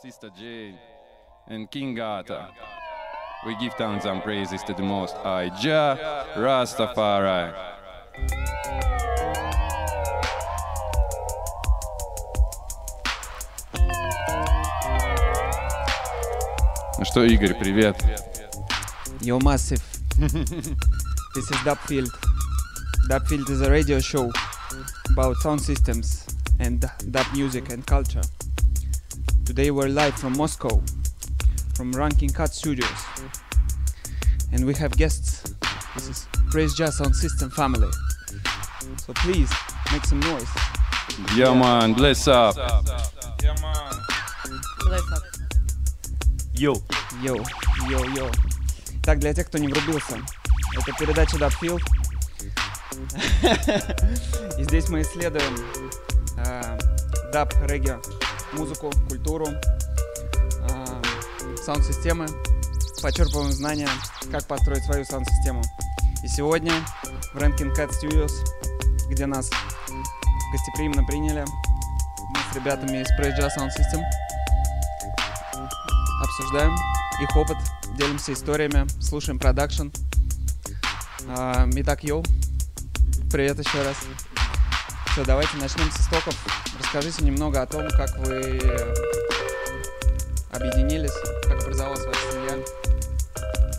Sister Jane, and King Arthur. We give thanks and praises to the Most High Jah Rastafari. Ну что, Игорь, привет. Yo, massive. this is Dubfield. Dubfield is a radio show about sound systems and dub music and culture. Today we're live from Moscow, from Ranking Cut Studios. And we have guests. This is Praise Jazz Sound System family. So please, make some noise. Yeah, man, bless up. Йоу. Йоу, йоу, йоу. Так, для тех, кто не врубился, это передача Dubfield. И здесь мы исследуем э, даб, регги, Музыку, культуру, э, саунд-системы, почерпываем знания, как построить свою саунд-систему. И сегодня в Rankin Cat Studios, где нас гостеприимно приняли, мы с ребятами из Jazz Sound System обсуждаем их опыт, делимся историями, слушаем продакшн. А, Итак, йоу, привет еще раз. Все, давайте начнем с истоков. Расскажите немного о том, как вы объединились, как образовалась ваша семья.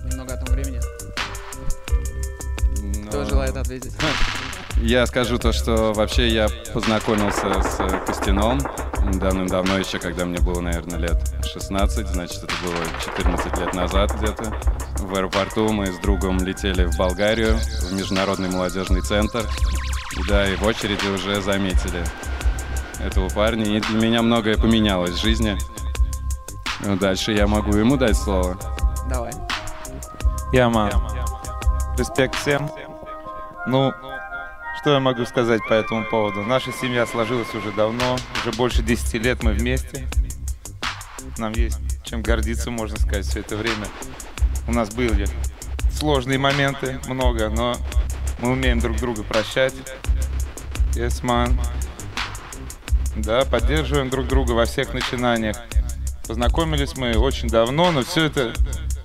Немного о том времени. Кто Ну, желает ответить? Я скажу то, что вообще я познакомился с Костяном давным-давно еще, когда мне было, наверное, лет 16, значит, это было 14 лет назад где-то. В аэропорту мы с другом летели в Болгарию, в Международный молодежный центр. Да, и в очереди уже заметили этого парня. И для меня многое поменялось в жизни. Ну, дальше я могу ему дать слово. Давай. Яма. Респект всем. Ну, что я могу сказать по этому поводу? Наша семья сложилась уже давно, уже больше 10 лет мы вместе. Нам есть чем гордиться, можно сказать, все это время. У нас были сложные моменты, много, но мы умеем друг друга прощать. Yes, man. Да, поддерживаем друг друга во всех начинаниях. Познакомились мы очень давно, но все это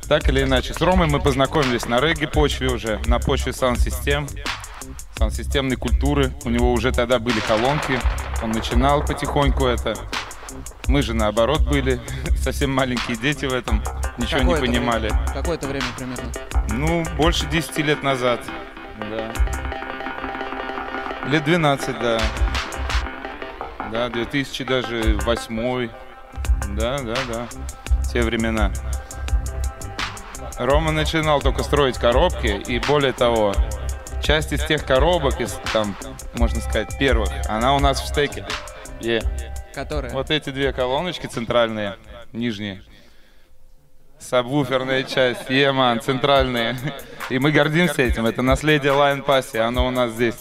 так или иначе. С Ромой мы познакомились на регги-почве уже, на почве саунд-систем, саунд-системной культуры. У него уже тогда были колонки, он начинал потихоньку это. Мы же наоборот были, совсем маленькие дети в этом, ничего не Какое-то понимали. время- Какое-то время примерно? Ну, больше 10 лет назад. Да. Лет 12, да. Да, 2000 даже восьмой. Да, да, да. Те времена. Рома начинал только строить коробки, и более того, часть из тех коробок, из там, можно сказать, первых, она у нас в стеке. Е. Которое? Вот эти две колоночки центральные, нижние. Сабвуферная часть, Еман, центральные. И мы гордимся этим. Это наследие Lion Passy, оно у нас здесь.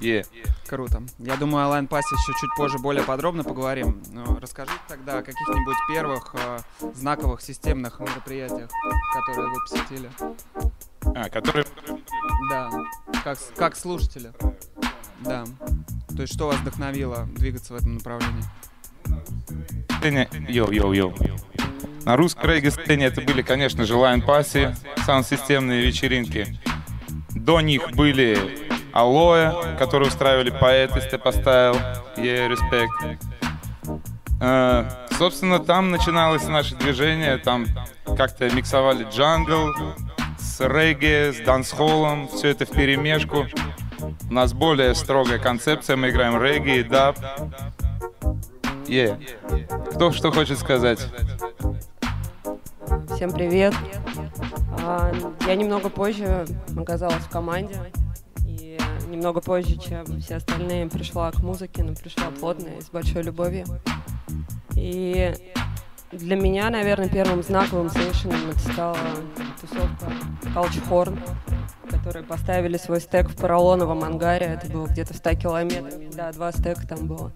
Е. Круто. Я думаю, о Line Pass еще чуть позже более подробно поговорим. Но расскажите тогда о каких-нибудь первых э, знаковых системных мероприятиях, которые вы посетили. А, который... Да. Как, как слушатели. Да. То есть что вас вдохновило двигаться в этом направлении? Йоу-йоу-йоу. На русской регги-сцене это были, конечно же, Lion Passy, саунд-системные вечеринки. До них были Алоэ, которые устраивали поэты Steppa Style, yeah, респект. Э, собственно, там начиналось наше движение, там как-то миксовали джангл с регги, с дансхоллом, все это в перемешку. У нас более строгая концепция, мы играем регги и даб. Yeah. Кто что хочет сказать? Всем привет. А, Я немного позже оказалась в команде. Немного позже, чем все остальные, пришла к музыке, но пришла плотно и с большой любовью. И для меня, наверное, первым знаковым совершенным это стала тусовка Horn, которые поставили свой стек в поролоновом ангаре. Это было где-то в 100 километрах. Да, два стека там было.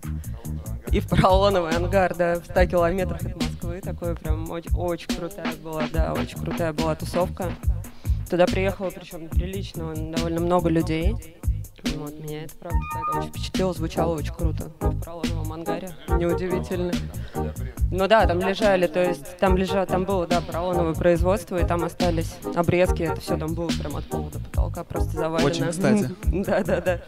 И в поролоновый ангар, да, в 100 километрах от Москвы. Такое прям очень, очень крутая была, да, очень крутая была тусовка. Туда приехало, причем прилично, довольно много людей. Вот, меня это, правда, тогда очень впечатлило, звучало очень круто. В поролоновом ангаре, неудивительно. Ну да, там лежали, то есть там лежат, там было, да, поролоновое производство, и там остались обрезки, это все там было прям от пола до потолка просто завалено. Очень кстати. Да,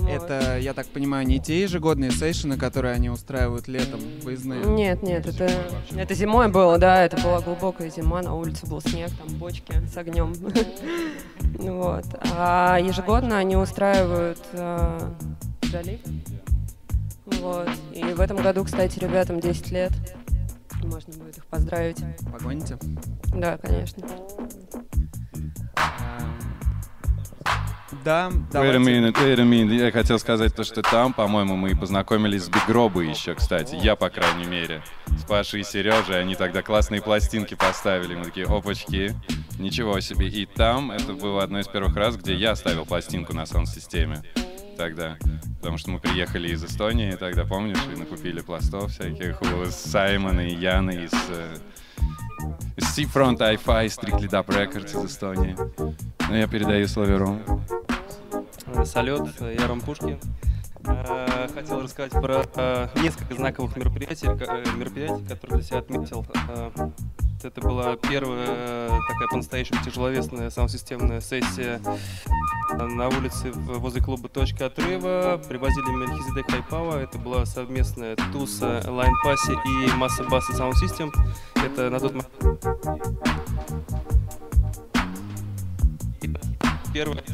Ну, Это, я так понимаю, не те ежегодные сейшины, которые они устраивают летом, выездные? Нет, нет, это, это зимой было, да, это была глубокая зима, на улице был снег, там бочки с огнем. Вот. А ежегодно они устраивают э, залив. Вот. И в этом году, кстати, ребятам 10 лет. Можно будет их поздравить. Погоните? Да, конечно. Да, Wait a давайте. minute, wait a minute. Я хотел сказать то, что там, по-моему, мы и познакомились с Бигробой еще, кстати. Я, по крайней мере. С Пашей и Сережей. Они тогда классные пластинки поставили. Мы такие, опачки, ничего себе. И там это было одно из первых раз, где я ставил пластинку на саунд-системе тогда. Потому что мы приехали из Эстонии тогда, помнишь, и накупили пластов всяких у Саймона и Яны из, э, из Seafront Hi-Fi, Strictly Dub Records из Эстонии. Ну, я передаю слово Рому. Э, Салют, я Ром Пушкин. Э, Хотел рассказать про э, несколько знаковых мероприятий, э, мероприятий, которые для себя отметил. Э, Это была первая э, такая по-настоящему тяжеловесная саунд-системная сессия э, на улице возле клуба «Точка отрыва». Привозили Мельхизедек Хайпава. Это была совместная туса Line Пасси и Масса Басса Sound System. Это на тот момент первое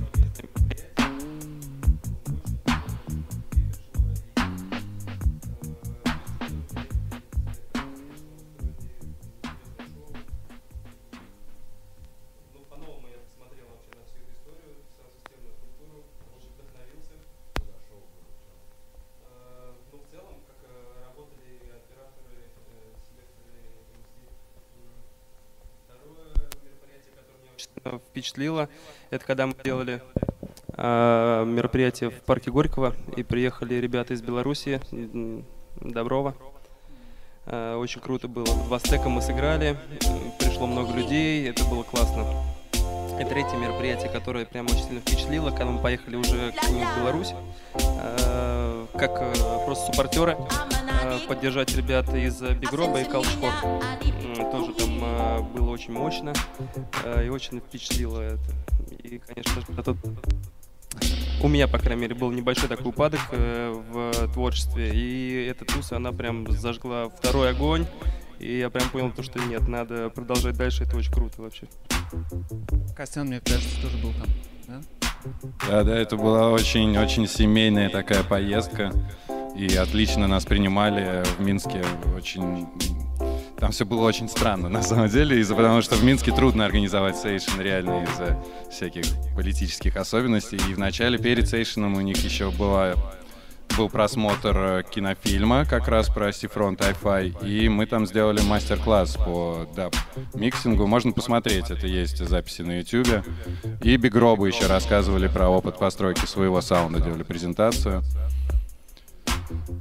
впечатлило, это когда мы делали э, мероприятие в парке Горького, и приехали ребята из Беларуси, м, Доброва. Э, Очень круто было. Два стека мы сыграли, пришло много людей, это было классно. И третье мероприятие, которое прям очень сильно впечатлило, когда мы поехали уже к в Беларусь, э, как э, просто суппортеры, э, поддержать ребят из Бигроба и Калчкор. М, Тоже там э, было очень мощно э, и очень впечатлило это. И, конечно же, у меня, по крайней мере, был небольшой такой упадок э, в творчестве, и эта туса, она прям зажгла второй огонь, и я прям понял то, что нет, надо продолжать дальше, это очень круто вообще. Костян, мне кажется, тоже был там. Да? Да, да, это была очень-очень семейная такая поездка. И отлично нас принимали в Минске. Очень... Там все было очень странно, на самом деле, из-за потому что в Минске трудно организовать сейшн реально из-за всяких политических особенностей. И вначале перед сейшеном у них еще была был просмотр э, кинофильма как раз про Сифронт Hi-Fi, и мы там сделали мастер-класс по даб миксингу. Можно посмотреть, это есть записи на YouTube. И Бигробу еще рассказывали про опыт постройки своего саунда, делали презентацию.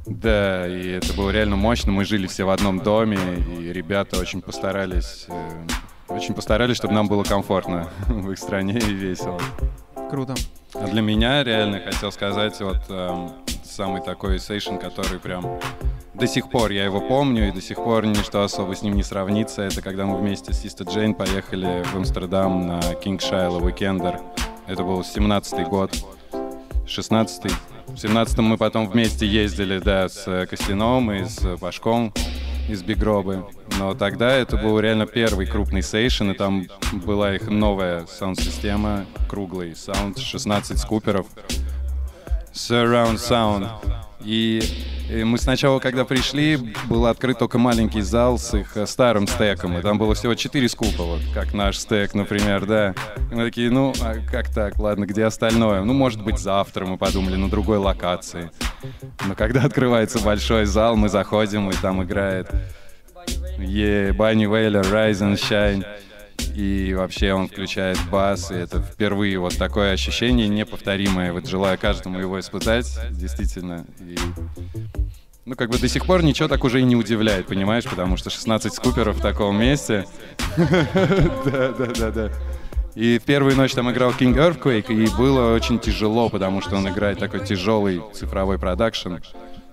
Да, и это было реально мощно. Мы жили все в одном доме, и ребята очень постарались, э, очень постарались, чтобы нам было комфортно в их стране и весело. Круто. А для меня реально хотел сказать вот эм, самый такой сейшн, который прям до сих пор я его помню и до сих пор ничто особо с ним не сравнится. Это когда мы вместе с Sista Jane поехали в Амстердам на King Shiloh Weekender. Это был 17-й год. 16-й. В 17-м мы потом вместе ездили, да, с Костяном и с Пашком из Бигробы. Но тогда это был реально первый крупный сейшн, и там была их новая саунд-система, круглый саунд, 16 скуперов, surround sound. И, и мы сначала, когда пришли, был открыт только маленький зал с их э, старым стеком, и там было всего 4 скупа, вот как наш стек, например, да. И мы такие, ну, а как так, ладно, где остальное? Ну, может быть, завтра мы подумали на другой локации. Но когда открывается большой зал, мы заходим, и там играет Е, Банни Вейлер, Rise and Shine. И вообще он включает бас, и это впервые вот такое ощущение неповторимое. Вот желаю каждому его испытать, действительно. И, ну, как бы до сих пор ничего так уже и не удивляет, понимаешь? Потому что 16 скуперов в таком месте. Да, да, да, да. И в первую ночь там играл King Earthquake, и было очень тяжело, потому что он играет такой тяжелый цифровой продакшн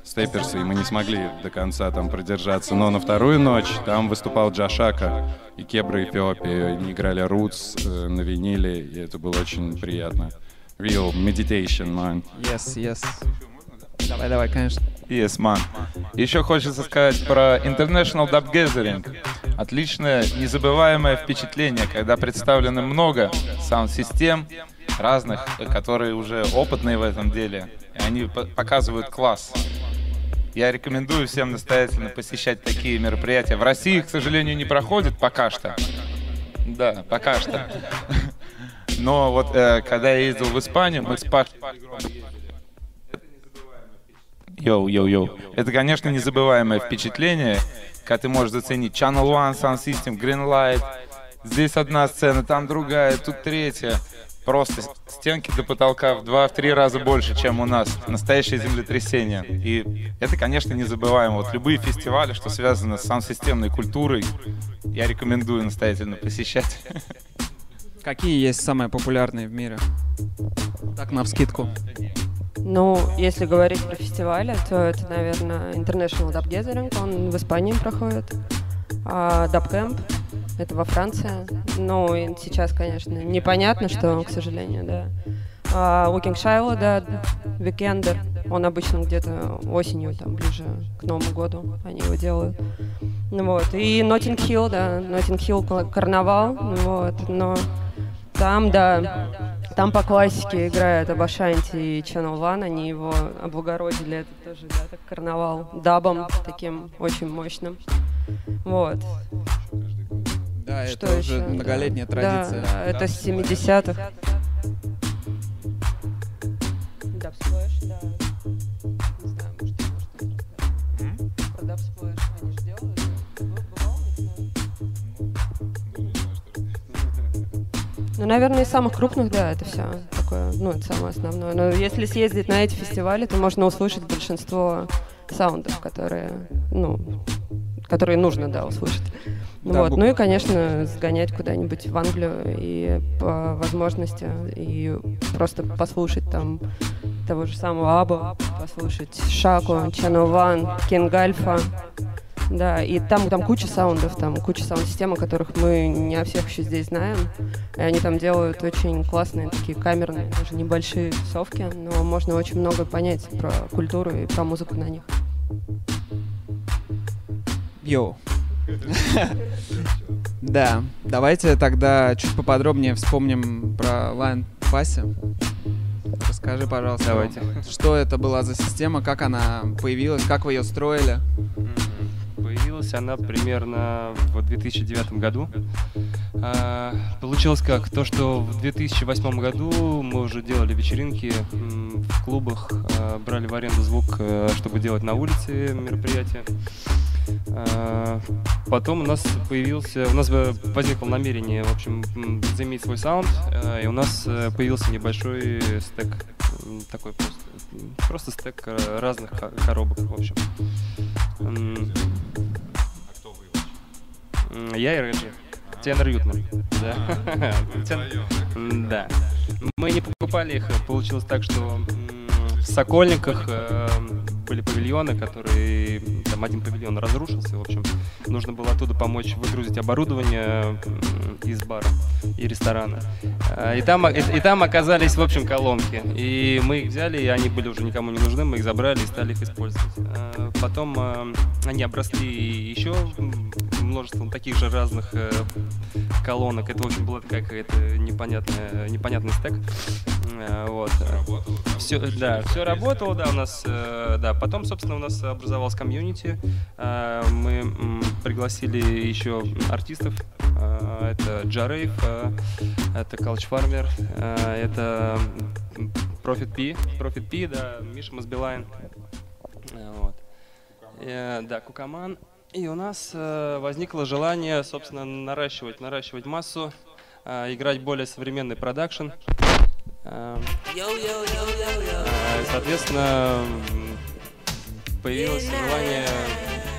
степерсы, и мы не смогли до конца там продержаться. Но на вторую ночь там выступал Джашака и Кебра Эфиопии. Они играли Roots э, на виниле, и это было очень приятно. Real meditation, man. Yes, yes. Давай, давай, конечно. Yes, man. Еще хочется сказать про International Dub Gathering. Отличное, незабываемое впечатление, когда представлено много саунд-систем разных, которые уже опытные в этом деле. И они по- показывают класс. Я рекомендую всем настоятельно посещать такие мероприятия. В России, к сожалению, не проходит пока что. Да, пока что. Но вот э, когда я ездил в Испанию, мы с Пашей Йоу, йоу, йоу. Это, конечно, незабываемое впечатление, когда ты можешь заценить Channel One, Sound System, Greenlight. Здесь одна сцена, там другая, тут третья. Просто стенки до потолка в два-три раза больше, чем у нас. Настоящее землетрясение. И это, конечно, незабываемо. Вот любые фестивали, что связано с саунд-системной культурой, я рекомендую настоятельно посещать. Какие есть самые популярные в мире? Так, на вскидку. Ну, если говорить про фестивали, то это, наверное, International Dub Gathering, он в Испании проходит. А Dub Camp, это во Франции. Ну, и сейчас, конечно, непонятно, что, к сожалению, да. А у Shiloh, да, Weekender, он обычно где-то осенью, там, ближе к Новому году они его делают. Ну вот, и Notting Hill, да, Hill кла- карнавал, ну вот, но там, да, там по классике играет Aba Shanti и Channel One, они его облагородили, это тоже, да, так карнавал, дабом таким очень мощным. Вот. Да, Что это уже еще? многолетняя Да, традиция. Да, это с 70-х. Dub Splash, да. Не знаю, может, может, они же делают. Ну, наверное, из самых крупных, да, это все такое, ну, это самое основное. Но если съездить на эти фестивали, то можно услышать большинство саундов, которые, ну, которые нужно, да, услышать. Ну Да, вот. бу- Ну и, конечно, сгонять куда-нибудь в Англию и по возможности и просто послушать там того же самого Аба, послушать Шаку, Channel One, Кинг Альфа. Да, и там, там куча саундов, там куча саунд-систем, о которых мы не о всех еще здесь знаем. И они там делают очень классные такие камерные, даже небольшие совки, но можно очень много понять про культуру и про музыку на них. Йоу. Да, давайте тогда чуть поподробнее вспомним про Line Пассе. Расскажи, пожалуйста, Давайте. что это была за система, как она появилась, как вы ее строили? Появилась она примерно в 2009 году. А, Получилось как? То, что в 2008 году мы уже делали вечеринки в клубах, а, брали в аренду звук, э, чтобы делать на улице мероприятия. А, Потом у нас появился, у нас э, возникло намерение, в общем, заиметь свой саунд, э, и у нас появился небольшой стек, такой просто, просто стек разных ко- коробок, в общем. Я и Реджи. Тенор Ютман. Да. Да. Мы не покупали их. Получилось так, что в Сокольниках э, были павильоны, которые... Там один павильон разрушился, в общем. Нужно было оттуда помочь выгрузить оборудование из бара и ресторана. А, И там, и, и там оказались, в общем, колонки. И мы их взяли, и они были уже никому не нужны, мы их забрали и стали их использовать. А, Потом э, они обросли еще множеством таких же разных э, колонок. Это, в общем, была такая какая-то непонятная, непонятный стек. Э, Вот. Все, да, все работало, да, у нас, э, да. Потом, собственно, у нас образовалась комьюнити. Э, Мы пригласили еще артистов. Э, Это Джарейв, э, это Калч Фармер, это Profit P, Profit P, да, Миша Мазбилайн. Вот. Да, Кукаман. И у нас возникло желание, собственно, наращивать, наращивать массу, играть более современный продакшн. Соответственно, появилось желание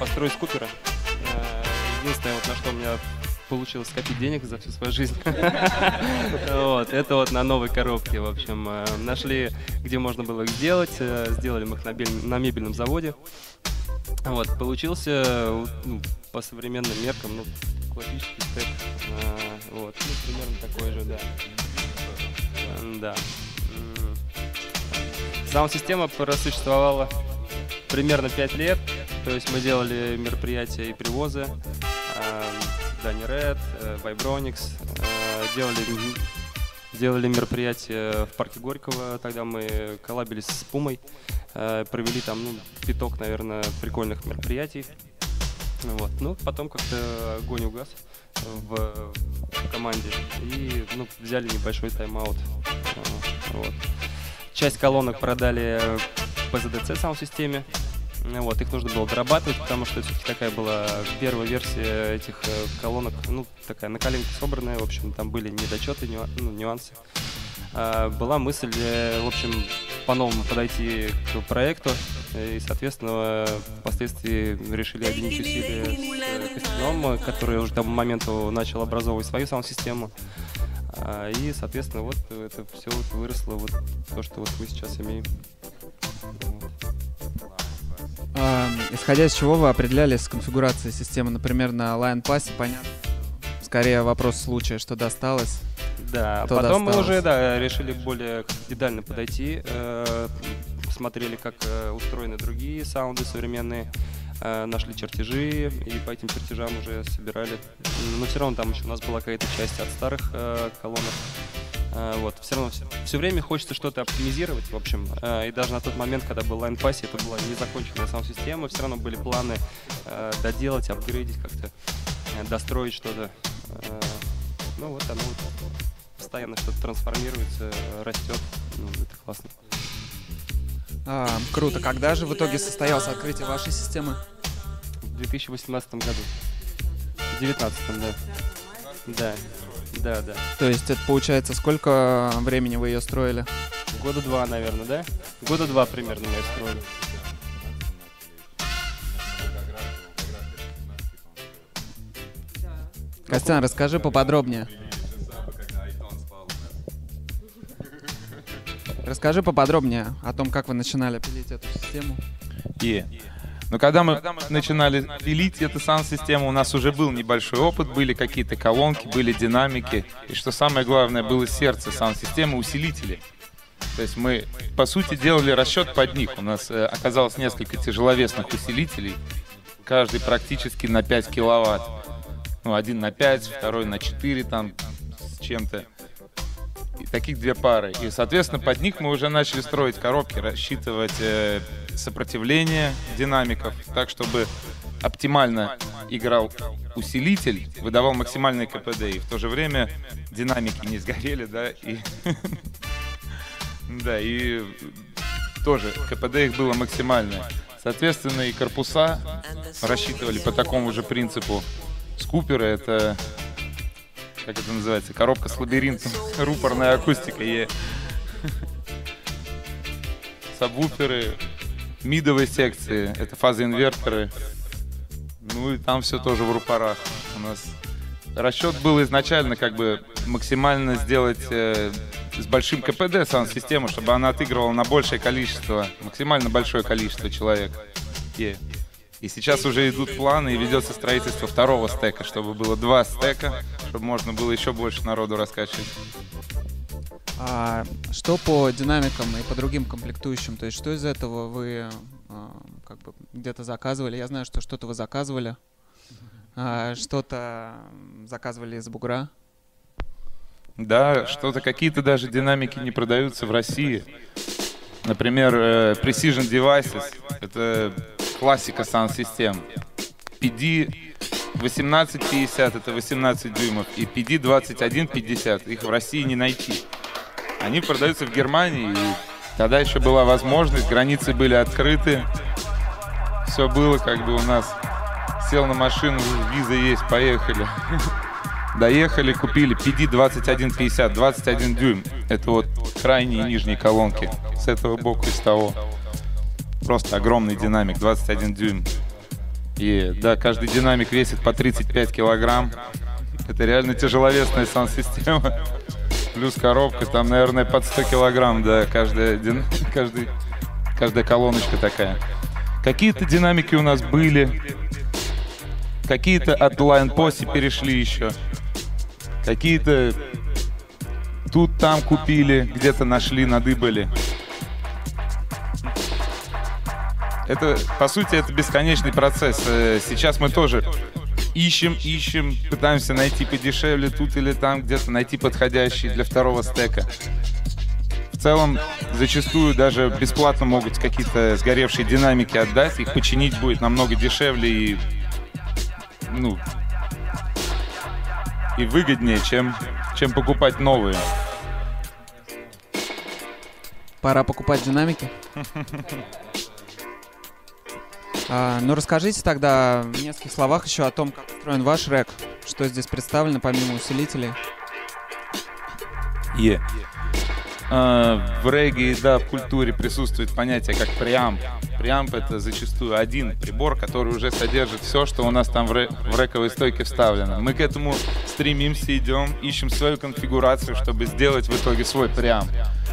построить скуперы. Э, Единственное, вот на что у меня получилось скопить денег за всю свою жизнь. Вот, это вот на новой коробке, в общем. Э, нашли, где можно было их сделать, э, сделали мы их на, на мебельном заводе. Вот, получился, ну, по современным меркам, ну, классический стек. А, вот, ну, примерно такой же, да. Да. Саунд-система просуществовала примерно 5 лет. То есть мы делали мероприятия и привозы. Дани Ред, Vibronix. Делали, делали мероприятия в парке Горького. Тогда мы коллабились с Пумой. Э, провели там ну, пяток, наверное, прикольных мероприятий. Вот. Ну, потом как-то огонь угас в, в команде и ну, взяли небольшой тайм-аут. Вот. Часть колонок продали по ZDC саунд-системе. Вот, их нужно было дорабатывать, потому что все-таки такая была первая версия этих э, колонок, ну, такая на коленке собранная, в общем, там были недочеты, ну, нюансы. А, была мысль, э, в общем, по-новому подойти к проекту, и, соответственно, впоследствии решили объединить усилия с Костяном, который уже к тому моменту начал образовывать свою саунд-систему. А, и, соответственно, вот это все вот выросло, вот то, что вот мы сейчас имеем. А, исходя из чего вы определялись с конфигурацией системы, например, на Line Pass, понятно, скорее вопрос случая, что досталось. Да, потом досталось. мы уже да, решили более детально подойти, э, смотрели, как э, устроены другие саунды современные, нашли чертежи и по этим чертежам уже собирали. Но все равно там еще у нас была какая-то часть от старых э, колонок. Э, вот, все равно все, все время хочется что-то оптимизировать, в общем. Э, и даже на тот момент, когда был Line Pass, это была незаконченная саунд-система, все равно были планы э, доделать, апгрейдить как-то, э, достроить что-то. Э, ну вот оно вот постоянно что-то трансформируется, растет. Ну, это классно. А, круто. Когда же в итоге состоялось открытие вашей системы? В 2018 году. В 2019, да. Да. Да, да. То есть это получается, сколько времени вы ее строили? Года два, наверное, да? Года два примерно мы ее строили. Костян, расскажи поподробнее. Расскажи поподробнее о том, как вы начинали пилить эту систему. Yeah. Но когда мы начинали пилить эту саунд-систему, у нас уже был небольшой опыт, были какие-то колонки, были динамики. И что самое главное, было сердце саунд-системы, усилители. То есть мы, по сути, делали расчет под них. У нас э, оказалось несколько тяжеловесных усилителей, каждый практически на 5 киловатт. Ну, один на 5, второй на 4 там с чем-то таких две пары. И, соответственно, под них мы уже начали строить коробки, рассчитывать э, сопротивление динамиков, так, чтобы оптимально играл усилитель, выдавал максимальный КПД, и в то же время динамики не сгорели, да, и... Да, и тоже КПД их было максимальное. Соответственно, и корпуса рассчитывали по такому же принципу. Скуперы — это как это называется, коробка с лабиринтом, рупорная акустика и сабвуферы, мидовые секции, это фазоинверторы. Ну и там все тоже в рупорах. У нас расчет был изначально как бы максимально сделать э, с большим КПД саунд-систему, чтобы она отыгрывала на большее количество, максимально большое количество человек. Yeah. И сейчас уже идут планы и ведется строительство второго стека, чтобы было два стека, чтобы можно было еще больше народу раскачивать. А что по динамикам и по другим комплектующим? То есть что из этого вы а, как бы где-то заказывали? Я знаю, что что-то вы заказывали, а, что-то заказывали из бугра. Да, что-то какие-то даже динамики не продаются в России. Например, э, Precision Devices — это классика саунд-систем. PD 1850 это 18 дюймов и PD 2150 их в России не найти. Они продаются в Германии, и тогда еще была возможность, границы были открыты, все было как бы у нас. Сел на машину, виза есть, поехали. Доехали, купили PD 2150, 21 дюйм. Это вот крайние нижние колонки. С этого боку и с того. Просто огромный динамик, 21 дюйм. И да, каждый динамик весит по 35 килограмм. Это реально тяжеловесная саунд-система. Плюс коробка, там, наверное, под 100 килограмм, да, каждая, дин... каждый, каждая колоночка такая. Какие-то динамики у нас были, какие-то от Line Posse перешли еще, какие-то тут, там купили, где-то нашли, надыбали. Это, по сути, это бесконечный процесс. Э, сейчас мы тоже ищем, ищем, пытаемся найти подешевле тут или там, где-то найти подходящий для второго стека. В целом, зачастую даже бесплатно могут какие-то сгоревшие динамики отдать, их починить будет намного дешевле и, ну, и выгоднее, чем, чем покупать новые. Пора покупать динамики. А, ну, расскажите тогда в нескольких словах еще о том, как устроен ваш рэк, что здесь представлено помимо усилителей. Yeah. Uh, в регге да, в культуре присутствует понятие как преамп. Преамп это зачастую один прибор, который уже содержит все, что у нас там в, рэ в рэковой стойке вставлено. Мы к этому стремимся, идем, ищем свою конфигурацию, чтобы сделать в итоге свой преамп.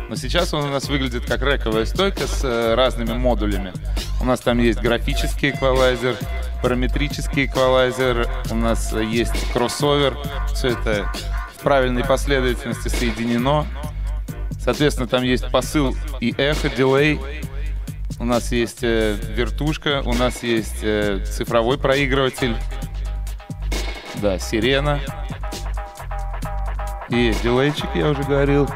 Но сейчас он у нас выглядит как рековая стойка с э, разными модулями. У нас там есть графический эквалайзер, параметрический эквалайзер, у нас есть кроссовер. Все это в правильной последовательности соединено. Соответственно, там есть посыл и эхо, дилей. У нас есть э, вертушка, у нас есть э, цифровой проигрыватель. Да, сирена. И дилейчик, я уже говорил.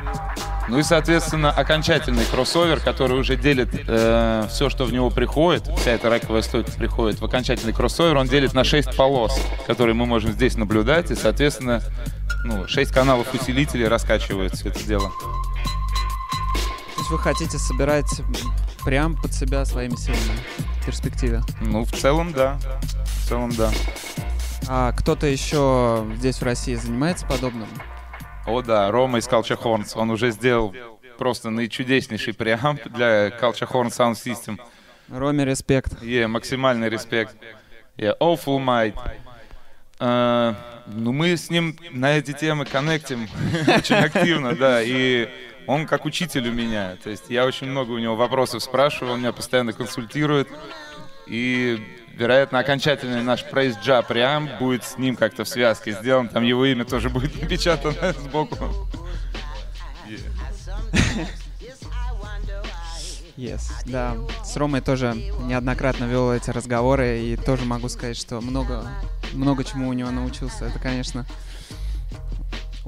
Ну и, соответственно, окончательный кроссовер, который уже делит э, все, что в него приходит, вся эта раковая стойка приходит в окончательный кроссовер, он делит на 6 полос, которые мы можем здесь наблюдать, и, соответственно, ну, 6 каналов усилителей раскачивают все это дело. Есть вы хотите собирать прям под себя своими силами в перспективе? Ну, в целом, да. В целом, да. А кто-то еще здесь в России занимается подобным? О да, Рома из Culture Horns. Он уже сделал просто наичудеснейший преамп для Culture Horn Sound System. Роме респект. Yeah, максимальный респект. Yeah, Awful Might. Uh, ну, мы с ним на эти темы коннектим очень активно, да, и он как учитель у меня. То есть я очень много у него вопросов спрашиваю, он меня постоянно консультирует. И вероятно, окончательный наш Ja прям будет с ним как-то в связке сделан. Там его имя тоже будет напечатано сбоку. Yes, да. С Ромой тоже неоднократно вел эти разговоры, и тоже могу сказать, что много, много чему у него научился. Это, конечно,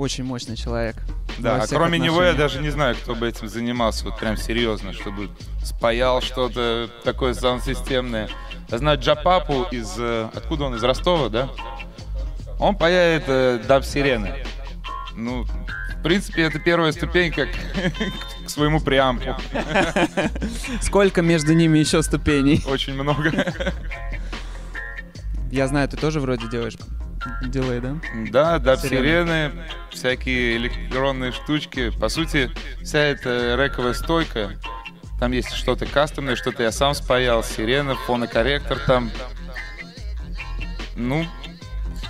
очень мощный человек. Да, а кроме него я даже не знаю, кто бы этим занимался, вот прям серьезно, чтобы спаял что-то такое саунд-системное. Я знаю Джапапу из... Э, откуда он? Из Ростова, да? Он паяет э, даб сирены. Ну, в принципе, это первая ступенька к, к своему преампу. Сколько между ними еще ступеней? Очень много. Я знаю, ты тоже вроде делаешь дилей, да? Да, даб сирены, всякие электронные штучки. По сути, вся эта рековая стойка там есть что-то кастомное, что-то я сам спаял, сирена, фонокорректор там. Ну,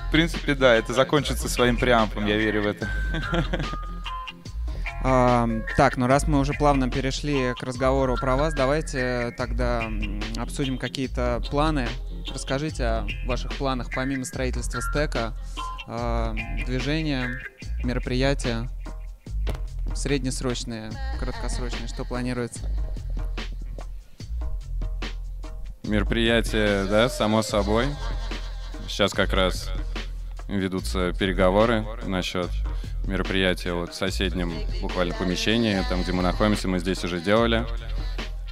в принципе, да, это закончится своим преампом, я верю в это. А, так, ну раз мы уже плавно перешли к разговору про вас, давайте тогда обсудим какие-то планы. Расскажите о ваших планах помимо строительства стека, а, движения, мероприятия, среднесрочные, краткосрочные, что планируется? Мероприятие, да, само собой. Сейчас как раз ведутся переговоры насчет мероприятия вот в соседнем буквально помещении, там, где мы находимся, мы здесь уже делали.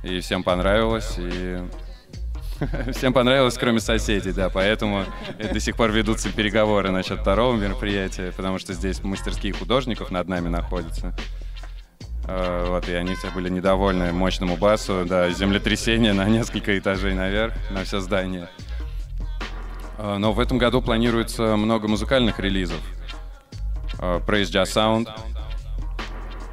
И всем понравилось, и Всем понравилось, кроме соседей, да, поэтому до сих пор ведутся переговоры насчет второго мероприятия, потому что здесь мастерские художников над нами находятся. Э, вот, и они все были недовольны мощному басу, да, землетрясение на несколько этажей наверх, на все здание. Э, но в этом году планируется много музыкальных релизов. Э, Praise Jazz Sound.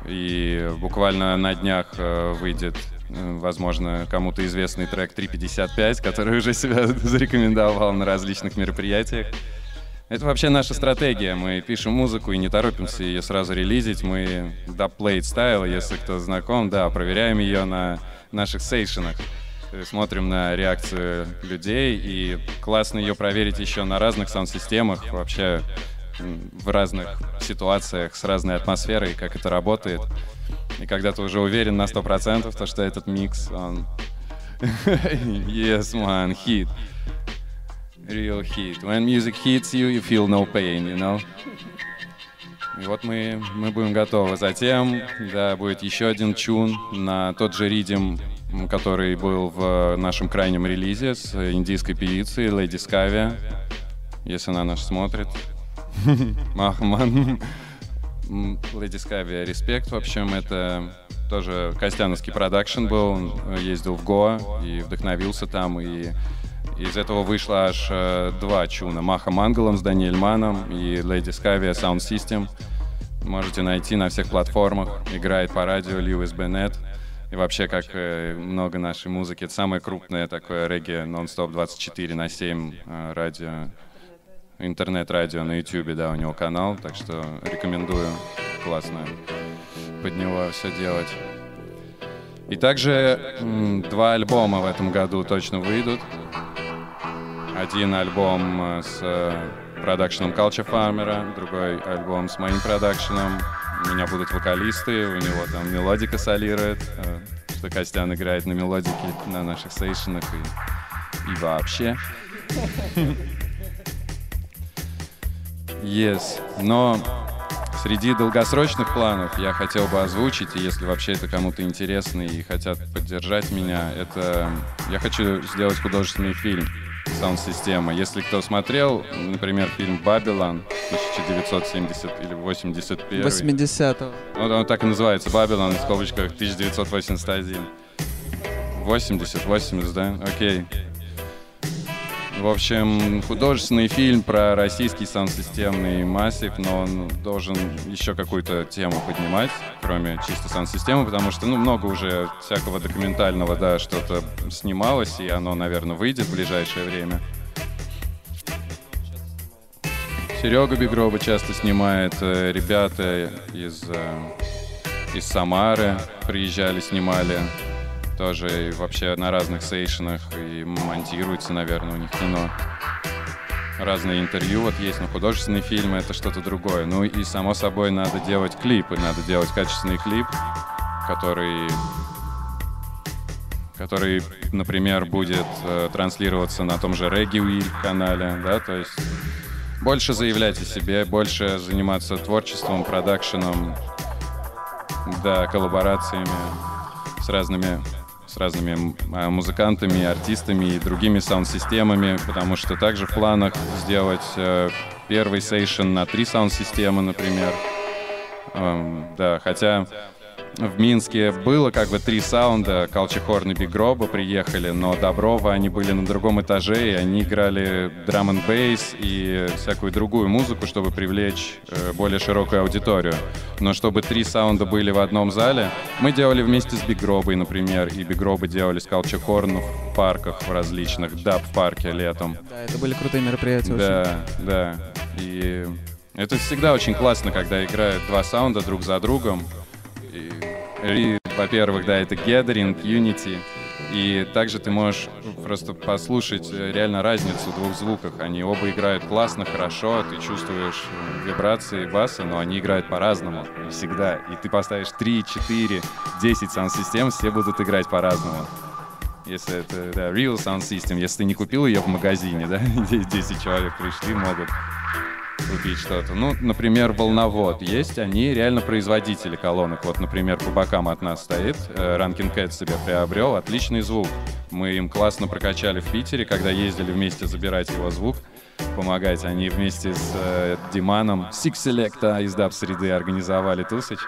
И буквально на днях выйдет, возможно, кому-то известный трек 355, который уже себя зарекомендовал на различных мероприятиях. Это вообще наша стратегия. Мы пишем музыку и не торопимся ее сразу релизить. Мы dubplate style, если кто знаком, да, проверяем ее на наших сейшенах. Смотрим на реакцию людей, и классно ее проверить еще на разных саунд-системах, вообще в разных ситуациях, с разной атмосферой, как это работает. И когда ты уже уверен на сто процентов, то что этот микс, он... yes, man, hit. Real hit. When music hits you, you feel no pain, you know? И вот мы, мы будем готовы. Затем, да, будет еще один чун на тот же ридим, который был в нашем крайнем релизе с индийской певицей Леди Скави. Если она нас смотрит. Махман. Леди Скави, респект. В общем, это тоже Костяновский продакшн был. Он ездил в Гоа и вдохновился там. И из этого вышло аж э, два чуна. Маха Мангалом с Даниэль Маном и Lady Scavia Sound System. Можете найти на всех платформах. Играет по радио Льюис Беннет. И вообще, как э, много нашей музыки, это самое крупное такое регги нон-стоп 24 на 7 э, радио, интернет-радио на YouTube, да, у него канал, так что рекомендую, классно под него все делать. И также два альбома в этом году точно выйдут. Один альбом э, с э, продакшеном Culture Farmer, другой альбом с моим продакшеном. У меня будут вокалисты, у него там мелодика солирует, э, что Костян играет на мелодике на наших сейшенах и, и вообще. Yes. Но среди долгосрочных планов я хотел бы озвучить, и если вообще это кому-то интересно и хотят поддержать меня, это я хочу сделать художественный фильм саунд-система. Если кто смотрел, например, фильм «Бабилон» 1970 или 81 80-го. ну, он так и называется, «Бабилон», в скобочках 1981. 80, 80, да? Окей. В общем, художественный фильм про российский саунд-системный массив, но он должен еще какую-то тему поднимать, кроме чисто саунд-системы, потому что, ну, много уже всякого документального, да, что-то снималось, и оно, наверное, выйдет в ближайшее время. Серега Бигроба часто снимает, э, ребята из, э, из Самары приезжали, снимали тоже и вообще на разных сейшенах и монтируется, наверное, у них кино. Разные интервью вот есть, но художественные фильмы — это что-то другое. Ну и, само собой, надо делать клипы, надо делать качественный клип, который который, например, будет э, транслироваться на том же Reggae Wheel канале, да, то есть больше заявлять о себе, больше заниматься творчеством, продакшеном, да, коллаборациями с разными с разными а, музыкантами, артистами и другими саунд-системами, потому что также в планах сделать э, первый сейшн на три саунд-системы, например. Эм, да, хотя в Минске было как бы три саунда, Culture Horn и Бигроба приехали, но Доброва они были на другом этаже, и они играли драм н бейс и всякую другую музыку, чтобы привлечь э, более широкую аудиторию. Но чтобы три саунда были в одном зале, мы делали вместе с Бигробой, например, и Бигробы делали с Culture Horn в парках в различных, даб в парке летом. Да, это были крутые мероприятия. очень. Да, да. И это всегда очень классно, когда играют два саунда друг за другом. И, и, во-первых, да, это gathering, unity. И также ты можешь просто послушать э, реально разницу в двух звуках. Они оба играют классно, хорошо, ты чувствуешь э, вибрации баса, но они играют по-разному всегда. И ты поставишь 3, 4, 10 саунд-систем, все будут играть по-разному. Если это да, real sound system, если ты не купил ее в магазине, да, 10 человек пришли, могут купить что-то. Ну, например, волновод есть, они реально производители колонок. Вот, например, по бокам от нас стоит, э, Rankin Cat себе приобрел, отличный звук. Мы им классно прокачали в Питере, когда ездили вместе забирать его звук, помогать. Они вместе с э, Диманом, Six Selecta из даб среды организовали тусыч.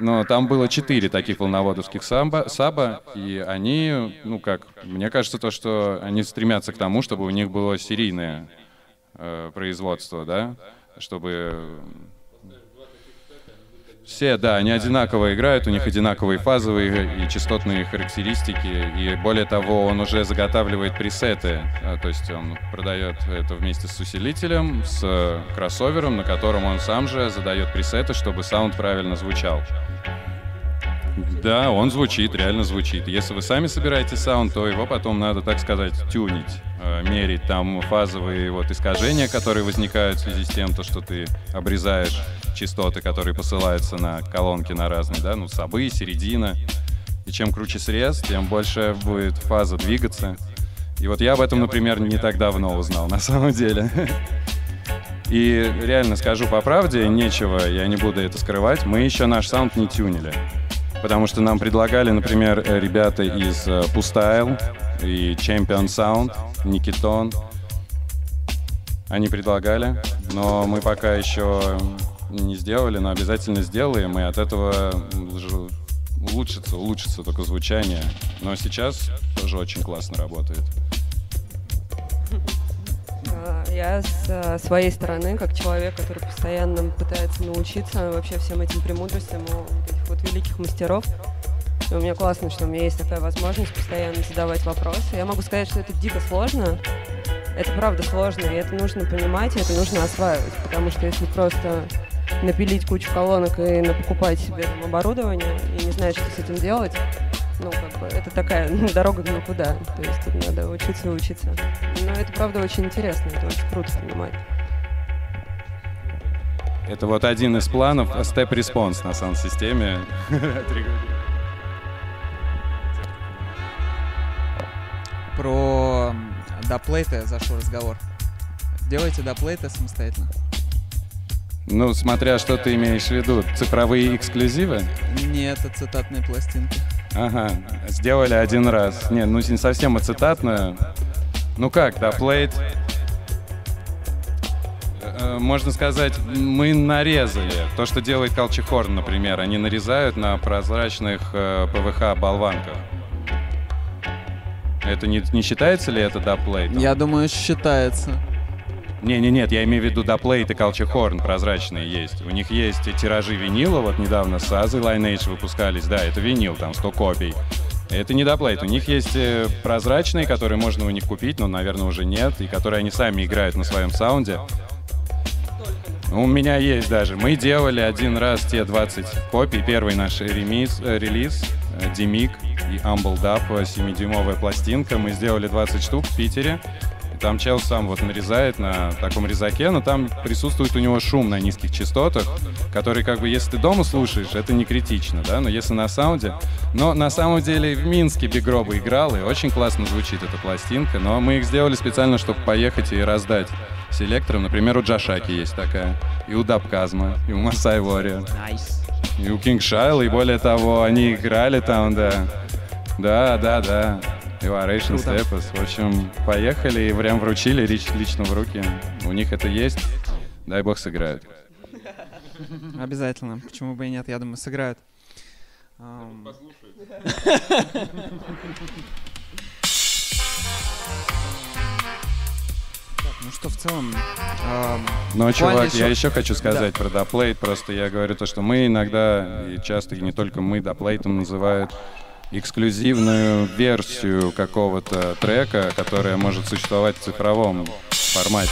Но там было четыре таких волноводовских самбо, саба, и они, ну как, мне кажется, то, что они стремятся к тому, чтобы у них было серийное э, производство, да, чтобы... Все, да, они одинаково играют, у них одинаковые фазовые и частотные характеристики. И более того, он уже заготавливает пресеты. А, То есть он продает это вместе с усилителем, с э, кроссовером, на котором он сам же задает пресеты, чтобы саунд правильно звучал. Да, он звучит, реально звучит. Если вы сами собираете саунд, то его потом надо, так сказать, тюнить, э, мерить там фазовые вот искажения, которые возникают в связи с тем, то, что ты обрезаешь частоты, которые посылаются на колонки на разные, да, ну, собы, середина. И чем круче срез, тем больше будет фаза двигаться. И вот я об этом, например, не так давно узнал, на самом деле. И реально скажу по правде, нечего, я не буду это скрывать, мы еще наш саунд не тюнили. Потому что нам предлагали, например, э, ребята из э, Pustyle и Champion Sound, Никитон. Они предлагали, но мы пока еще не сделали, но обязательно сделаем, и от этого улучшится, улучшится только звучание. Но сейчас тоже очень классно работает. А, Я с э, своей стороны, как человек, который постоянно пытается научиться вообще всем этим премудростям у этих вот великих мастеров, и у меня классно, что у меня есть такая возможность постоянно задавать вопросы. Я могу сказать, что это дико сложно. Это правда сложно, и это нужно понимать, и это нужно осваивать. Потому что если просто напилить кучу колонок и покупать себе там оборудование и не знать, что с этим делать, ну, как бы, это такая дорога в никуда. То есть тут надо учиться и учиться. Но это, правда, очень интересно, это очень круто понимать. Это вот один из планов Step Response на саунд-системе. Про доплейты зашел разговор. Делайте доплейты самостоятельно. Ну, смотря что ты имеешь в виду, цифровые эксклюзивы? Нет, это цитатные пластинки. Ага, сделали один раз. Не, ну не совсем ацетатную. Ну как, да, плейт. Э, Можно сказать, мы нарезали. То, что делает Калчихорн, например, они нарезают на прозрачных э, ПВХ болванках. Это не, не считается ли это даплейтом? Я думаю, считается. Не, не, нет, я имею в виду Доплейт и Culture прозрачные есть. У них есть и тиражи винила, вот недавно с Азы Lineage выпускались, да, это винил, там 100 копий. Это не Доплейт, у них есть э, прозрачные, которые можно у них купить, но, наверное, уже нет, и которые они сами играют на своем саунде. У меня есть даже. Мы делали один раз те 20 копий. Первый наш ремис, э, релиз, э, Демик и Humble Dub, 7-дюймовая пластинка. Мы сделали 20 штук в Питере. Там чел сам вот нарезает на таком резаке, но там присутствует у него шум на низких частотах, который как бы, если ты дома слушаешь, это не критично, да, но если на саунде... Но на самом деле в Минске Бигроба играл, и очень классно звучит эта пластинка, но мы их сделали специально, чтобы поехать и раздать селектором. Например, у Джашаки есть такая, и у Дабказма, и у Масай Warrior, и у Кинг Шайла, и более того, они играли там, да. Да, да, да. Oration Steppers. В общем, поехали и прям вручили лич- лично в руки. У них это есть. Дай бог сыграют. Обязательно. Почему бы и нет? Я думаю, сыграют. Ам, так, Ну что, в целом... ам, Но, в плане чувак, я шо- еще хочу сказать про доплейт. Просто я говорю то, что мы иногда, и часто, и не только мы, доплейтом называют эксклюзивную версию какого-то трека, которая может существовать в цифровом формате.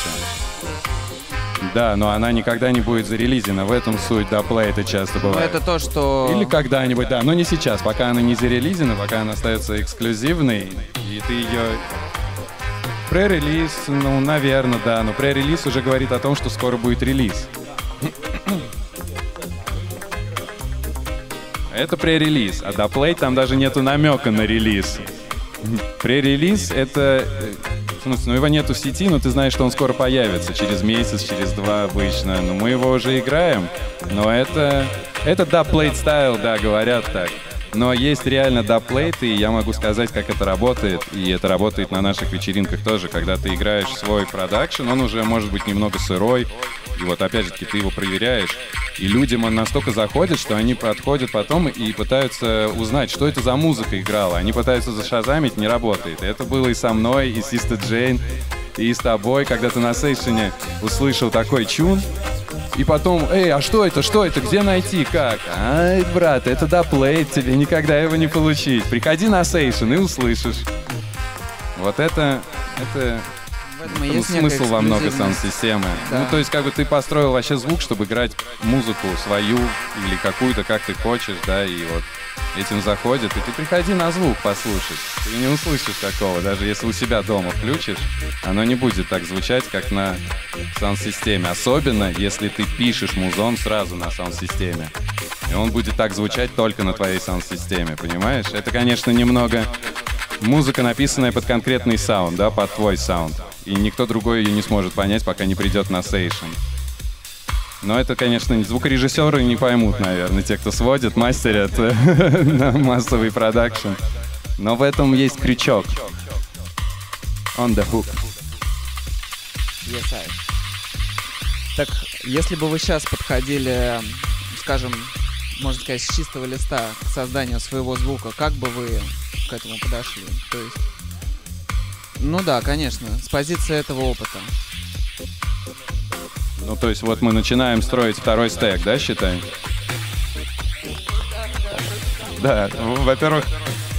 Да, но она никогда не будет зарелизена. В этом суть доплейта часто Ну, бывает. это то, что... Или когда-нибудь, да, но не сейчас, пока она не зарелизена, пока она остается эксклюзивной, и ты ее... Пререлиз, ну, наверное, да, но пререлиз уже говорит о том, что скоро будет релиз. Это пререлиз, а доплей там даже нету намека на релиз. Пререлиз — это... э, ну его нету в сети, но ты знаешь, что он скоро появится, через месяц, через два обычно. Но мы его уже играем, но это... Это даплейт стайл, да, говорят так. Но есть реально даплейты, и я могу сказать, как это работает. И это работает на наших вечеринках тоже. Когда ты играешь свой продакшн, он уже может быть немного сырой. И вот опять же ты его проверяешь. И людям он настолько заходит, что они подходят потом и пытаются узнать, что это за музыка играла. Они пытаются зашазамить, не работает. Это было и со мной, и с Систер Джейн, и с тобой, когда ты на сейшене услышал такой чун, И потом, эй, а что это, что это, где найти, как? Ай, брат, это доплейт, тебе никогда его не получить. Приходи на сейшн и услышишь. Вот это, это В этом и ну, есть смысл во много саунд-системы. Да. Ну, то есть, как бы ты построил вообще звук, чтобы играть музыку свою или какую-то, как ты хочешь, да, и вот этим заходит, и ты приходи на звук послушать. Ты не услышишь такого, даже если у себя дома включишь, оно не будет так звучать, как на саунд-системе. Особенно, если ты пишешь музон сразу на саунд-системе. И он будет так звучать только на твоей саунд-системе, понимаешь? Это, конечно, немного музыка, написанная под конкретный саунд, да, под твой саунд. И никто другой ее не сможет понять, пока не придет на сейшн. Но это, конечно, звукорежиссеры не поймут, наверное, те, кто сводит, мастерят на массовый продакшн. Но в этом есть крючок. On the hook. Yes, I. Так, если бы вы сейчас подходили, скажем, можно сказать, с чистого листа к созданию своего звука, как бы вы к этому подошли? То есть, ну да, конечно, с позиции этого опыта. Ну, то есть вот мы начинаем строить второй стек, да, считай? Да, во-первых,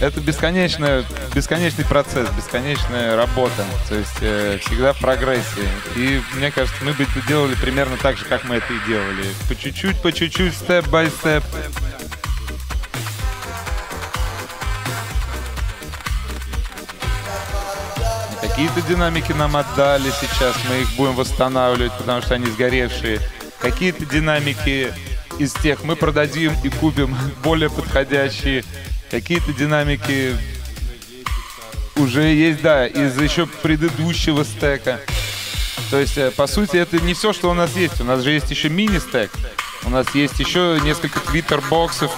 это бесконечная, бесконечный процесс, бесконечная работа. То есть э, всегда в прогрессии. И мне кажется, мы бы это делали примерно так же, как мы это и делали. По чуть-чуть, по чуть-чуть, степ-бай-степ. Какие-то динамики нам отдали сейчас, мы их будем восстанавливать, потому что они сгоревшие. Какие-то динамики из тех мы продадим и купим более подходящие. Какие-то динамики уже есть, да, из еще предыдущего стека. То есть, э, по сути, это не все, что у нас есть. У нас же есть еще мини-стек. У нас есть еще несколько твиттер-боксов.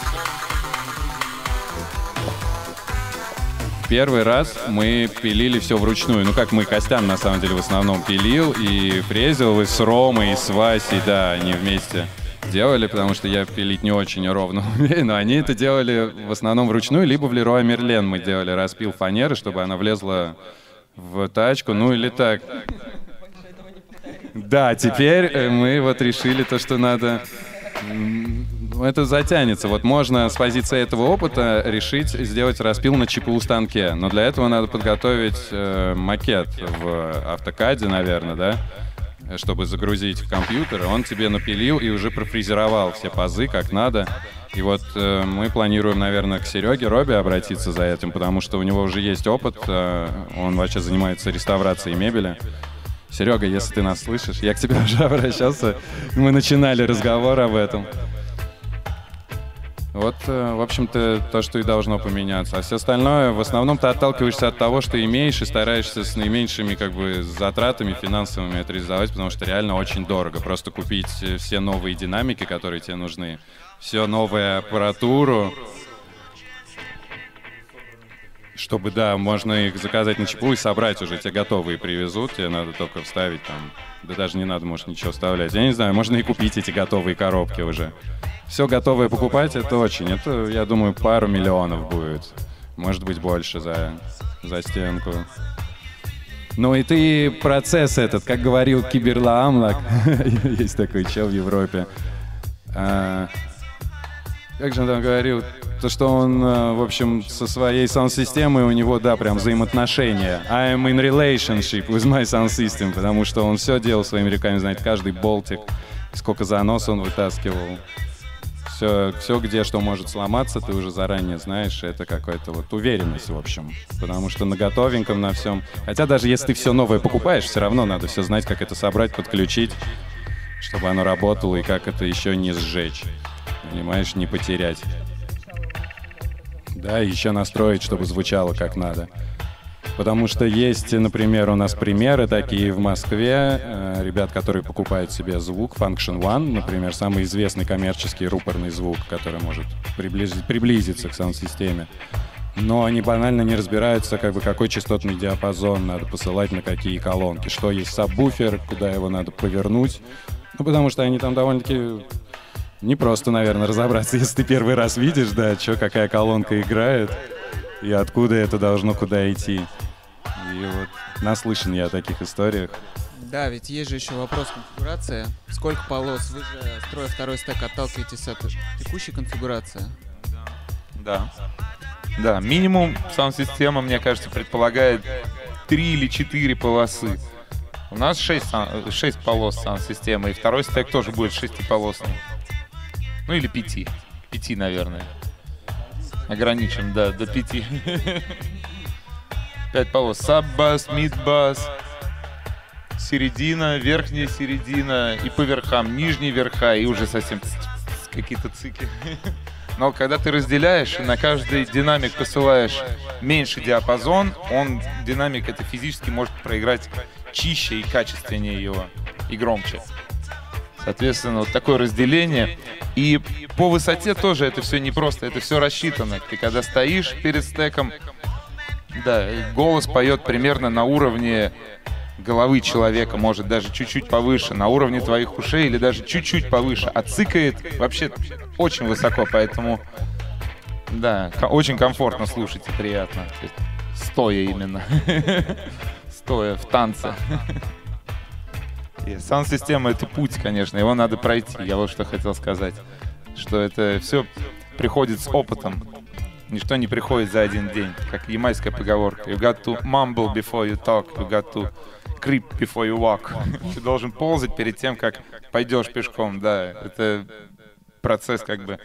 Первый раз мы пилили все вручную. Ну, как мы, Костян, на самом деле, в основном пилил и фрезил, и с Ромой, и с Васей, да, они вместе делали, потому что я пилить не очень ровно умею, но они это делали в основном вручную, либо в Леруа Мерлен мы делали распил фанеры, чтобы она влезла в тачку, ну или так. Да, теперь э, мы вот решили то, что надо Это затянется. Вот можно с позиции этого опыта решить сделать распил на ЧПУ станке. Но для этого надо подготовить э, макет в автокаде, наверное, да? Чтобы загрузить в компьютер. Он тебе напилил и уже профрезеровал все пазы как надо. И вот э, мы планируем, наверное, к Сереге Робби обратиться за этим, потому что у него уже есть опыт. э, он вообще занимается реставрацией мебели. Серега, если ты нас слышишь, я к тебе уже обращался. Мы начинали разговор об этом. Вот, э, в общем-то, то, что и должно поменяться. А все остальное, в основном, ты отталкиваешься от того, что имеешь, и стараешься с наименьшими как бы затратами финансовыми это реализовать, потому что реально очень дорого. Просто купить э, все новые динамики, которые тебе нужны, все новую аппаратуру, чтобы, да, можно их заказать на ЧПУ и собрать уже, те готовые привезут, тебе надо только вставить там, да даже не надо, может, ничего вставлять. Я не знаю, можно и купить эти готовые коробки уже. Все готовое покупать, это очень, это, я думаю, пару миллионов будет. Может быть, больше за, за стенку. Ну и ты процесс этот, как говорил Киберла Амлак, есть такой чел в Европе, А, как же он там говорил, то, что он, э, в общем, со своей саунд-системой у него, да, прям взаимоотношения. I am in relationship with my sound system, потому что он все делал своими руками, знает каждый болтик, сколько занос он вытаскивал. Все, все, где что может сломаться, ты уже заранее знаешь, это какая-то вот уверенность, в общем. Потому что на готовеньком, на всем... Хотя даже если ты все новое покупаешь, все равно надо все знать, как это собрать, подключить, чтобы оно работало, и как это еще не сжечь. Понимаешь, не потерять. Да, еще настроить, чтобы звучало как надо. Потому что есть, например, у нас примеры такие в Москве, э, ребят, которые покупают себе звук Function One, например, самый известный коммерческий рупорный звук, который может приблизи- приблизиться к саунд-системе. Но они банально не разбираются, как бы какой частотный диапазон надо посылать на какие колонки, что есть сабвуфер, куда его надо повернуть. Ну, потому что они там довольно-таки не просто, наверное, разобраться, если ты первый раз видишь, да, что, какая колонка играет и откуда это должно куда идти. И вот наслышан я о таких историях. Да, ведь есть же еще вопрос конфигурации. Сколько полос? Вы же, строя второй стек, отталкиваетесь от текущей конфигурации. Да. Да, минимум саунд-система, мне кажется, предполагает три или четыре полосы. У нас 6, 6 полос саунд-системы, и второй стек тоже будет шестиполосный. Ну или пяти. Пяти, наверное. Ограничим, да, до пяти. Пять полос. Саб-бас, мид-бас, середина, верхняя середина и по верхам, нижние верха и уже совсем какие-то цики. Но когда ты разделяешь и на каждый динамик посылаешь меньше диапазон, он, динамик это физически может проиграть чище и качественнее его, и громче. Соответственно, вот такое разделение. И по высоте тоже это все непросто, это все рассчитано. Ты когда стоишь перед стеком, да, голос поет примерно на уровне головы человека, может даже чуть-чуть повыше, на уровне твоих ушей или даже чуть-чуть повыше, а цикает вообще очень высоко, поэтому да, очень комфортно слушать и приятно. Стоя именно. Стоя в танце. И саунд-система — это путь, конечно, его надо пройти. Я вот что хотел сказать. Что это все приходит с опытом. Ничто не приходит за один день. Как ямайская поговорка. You got to mumble before you talk. You got to creep before you walk. Ты должен ползать перед тем, как пойдешь пешком. Да, это процесс как бы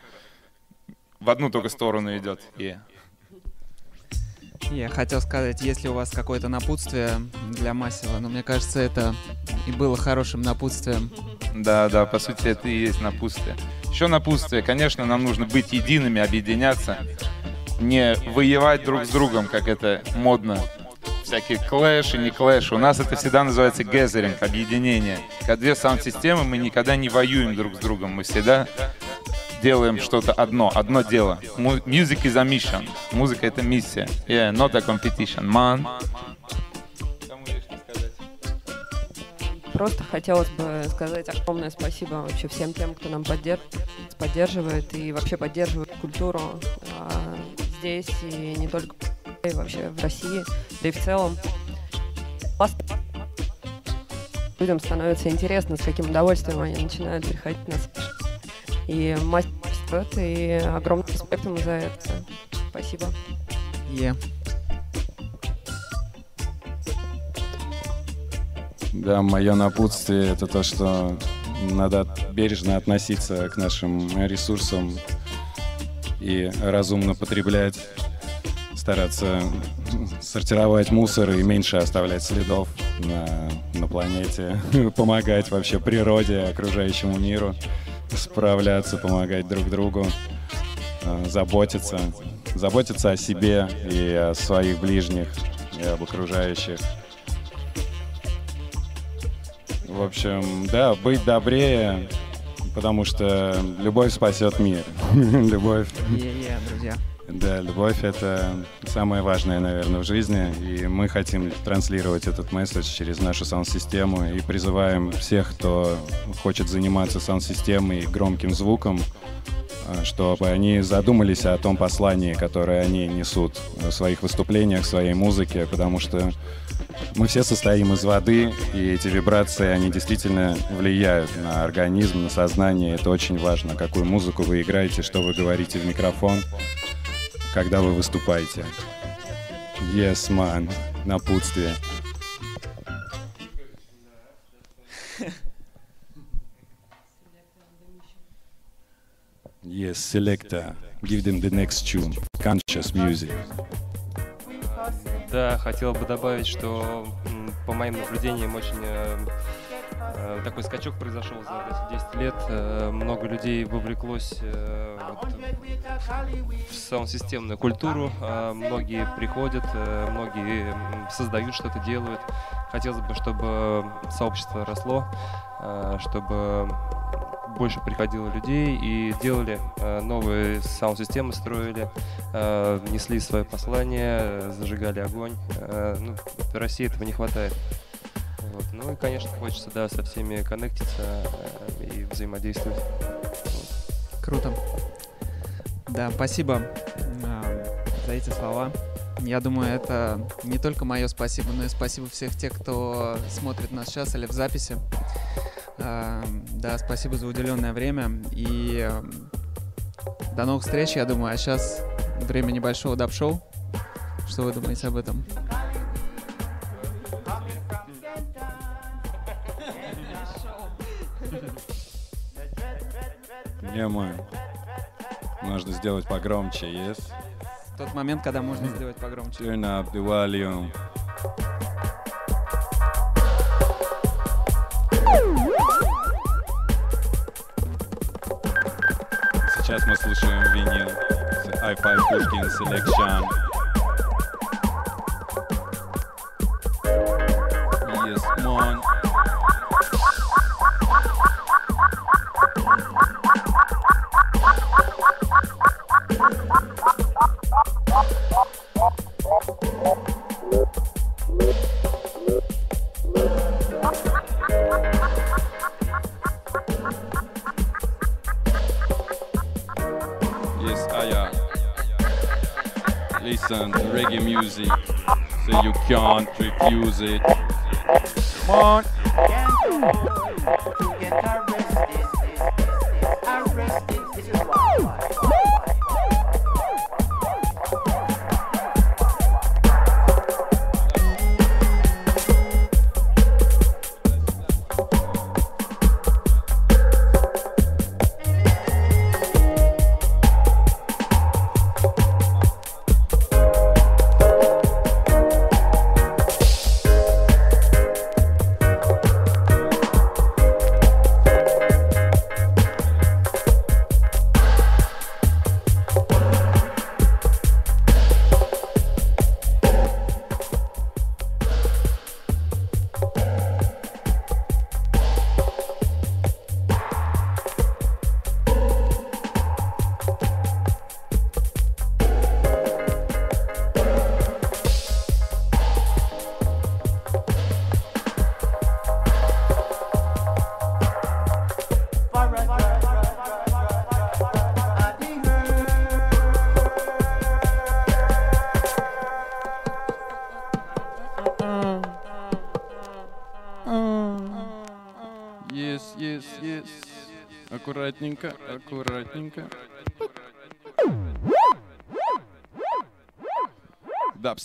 в одну только сторону идет. Yeah. Я хотел сказать, если у вас какое-то напутствие для Масила, но мне кажется, это и было хорошим напутствием. Да, да, по сути, это и есть напутствие. Еще напутствие, конечно, нам нужно быть едиными, объединяться, не воевать друг с другом, как это модно. Всякие клэши, не клэши. У нас это всегда называется гэзеринг, объединение. Когда две саунд-системы, мы никогда не воюем друг с другом. Мы всегда делаем что-то одно, одно дело. Music is a mission. Музыка — это миссия. Yeah, not a competition, man. Просто хотелось бы сказать огромное спасибо вообще всем тем, кто нам поддерж... поддерживает и вообще поддерживает культуру а, здесь и не только и вообще в России, да и в целом. Людям становится интересно, с каким удовольствием они начинают приходить нас и мастер и огромный респект ему за это. Спасибо. Yeah. Да, мое напутствие это то, что надо бережно относиться к нашим ресурсам и разумно потреблять, стараться сортировать мусор и меньше оставлять следов на, на планете, помогать вообще природе, окружающему миру справляться, помогать друг другу, э, заботиться, заботиться о себе и о своих ближних, и об окружающих. В общем, да, быть добрее, потому что любовь спасет мир. Любовь. Yeah, yeah, друзья. Да, любовь — это самое важное, наверное, в жизни, и мы хотим транслировать этот месседж через нашу саунд-систему и призываем всех, кто хочет заниматься саунд-системой и громким звуком, а, чтобы они задумались о том послании, которое они несут в своих выступлениях, в своей музыке, потому что мы все состоим из воды, и эти вибрации, они действительно влияют на организм, на сознание. Это очень важно, какую музыку вы играете, что вы говорите в микрофон когда вы выступаете. Yes, man. Напутствие. Yes, selector. Give them the next tune. Conscious music. Да, хотел бы добавить, что по моим наблюдениям очень э, такой скачок произошел за 10 лет. Э, много людей вовлеклось э, вот, в саунд-системную культуру. Многие приходят, многие создают что-то, делают. Хотелось бы, чтобы сообщество росло, чтобы больше приходило людей и делали новые саунд-системы, строили, несли свое послание, зажигали огонь. Ну, в России этого не хватает. Вот. Ну и, конечно, хочется, да, со всеми коннектиться э, и взаимодействовать. Круто. Да, спасибо э, за эти слова. Я думаю, это не только мое спасибо, но и спасибо всех тех, кто смотрит нас сейчас или в записи. А, да, спасибо за уделенное время. И э, до новых встреч, я думаю. А сейчас время небольшого даб-шоу. Что вы думаете об этом? Тема. Можно сделать погромче, yes? Тот момент, когда можно сделать погромче. Turn up the volume. Сейчас мы слушаем винил. i5 Pushkin Selection. Yes, man. Uh, can't refuse it. Come on. Аккуратненько, аккуратненько. Даб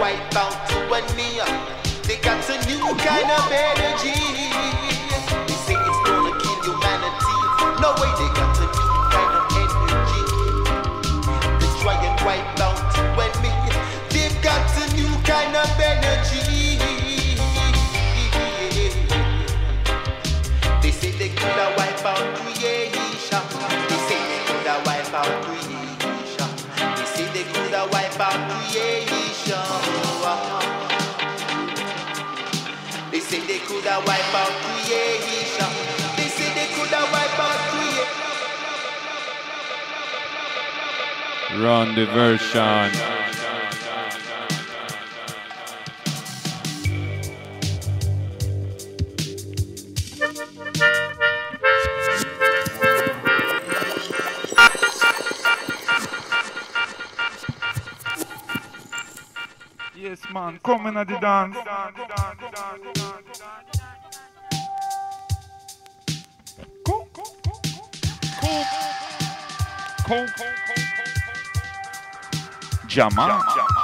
wipe out you me. They got a new kind of energy. They say it's gonna kill humanity. No way, they got a new kind of energy. They try and wipe out you and me. They've got a new kind of energy. They say they coulda wipe out creation. They say they coulda wipe out creation. They say they coulda wipe out creation. say they coulda wipe out creation. They say they coulda wipe out creation. Run the version. Yes, man, coming at the dance. com Jamal. Jamal.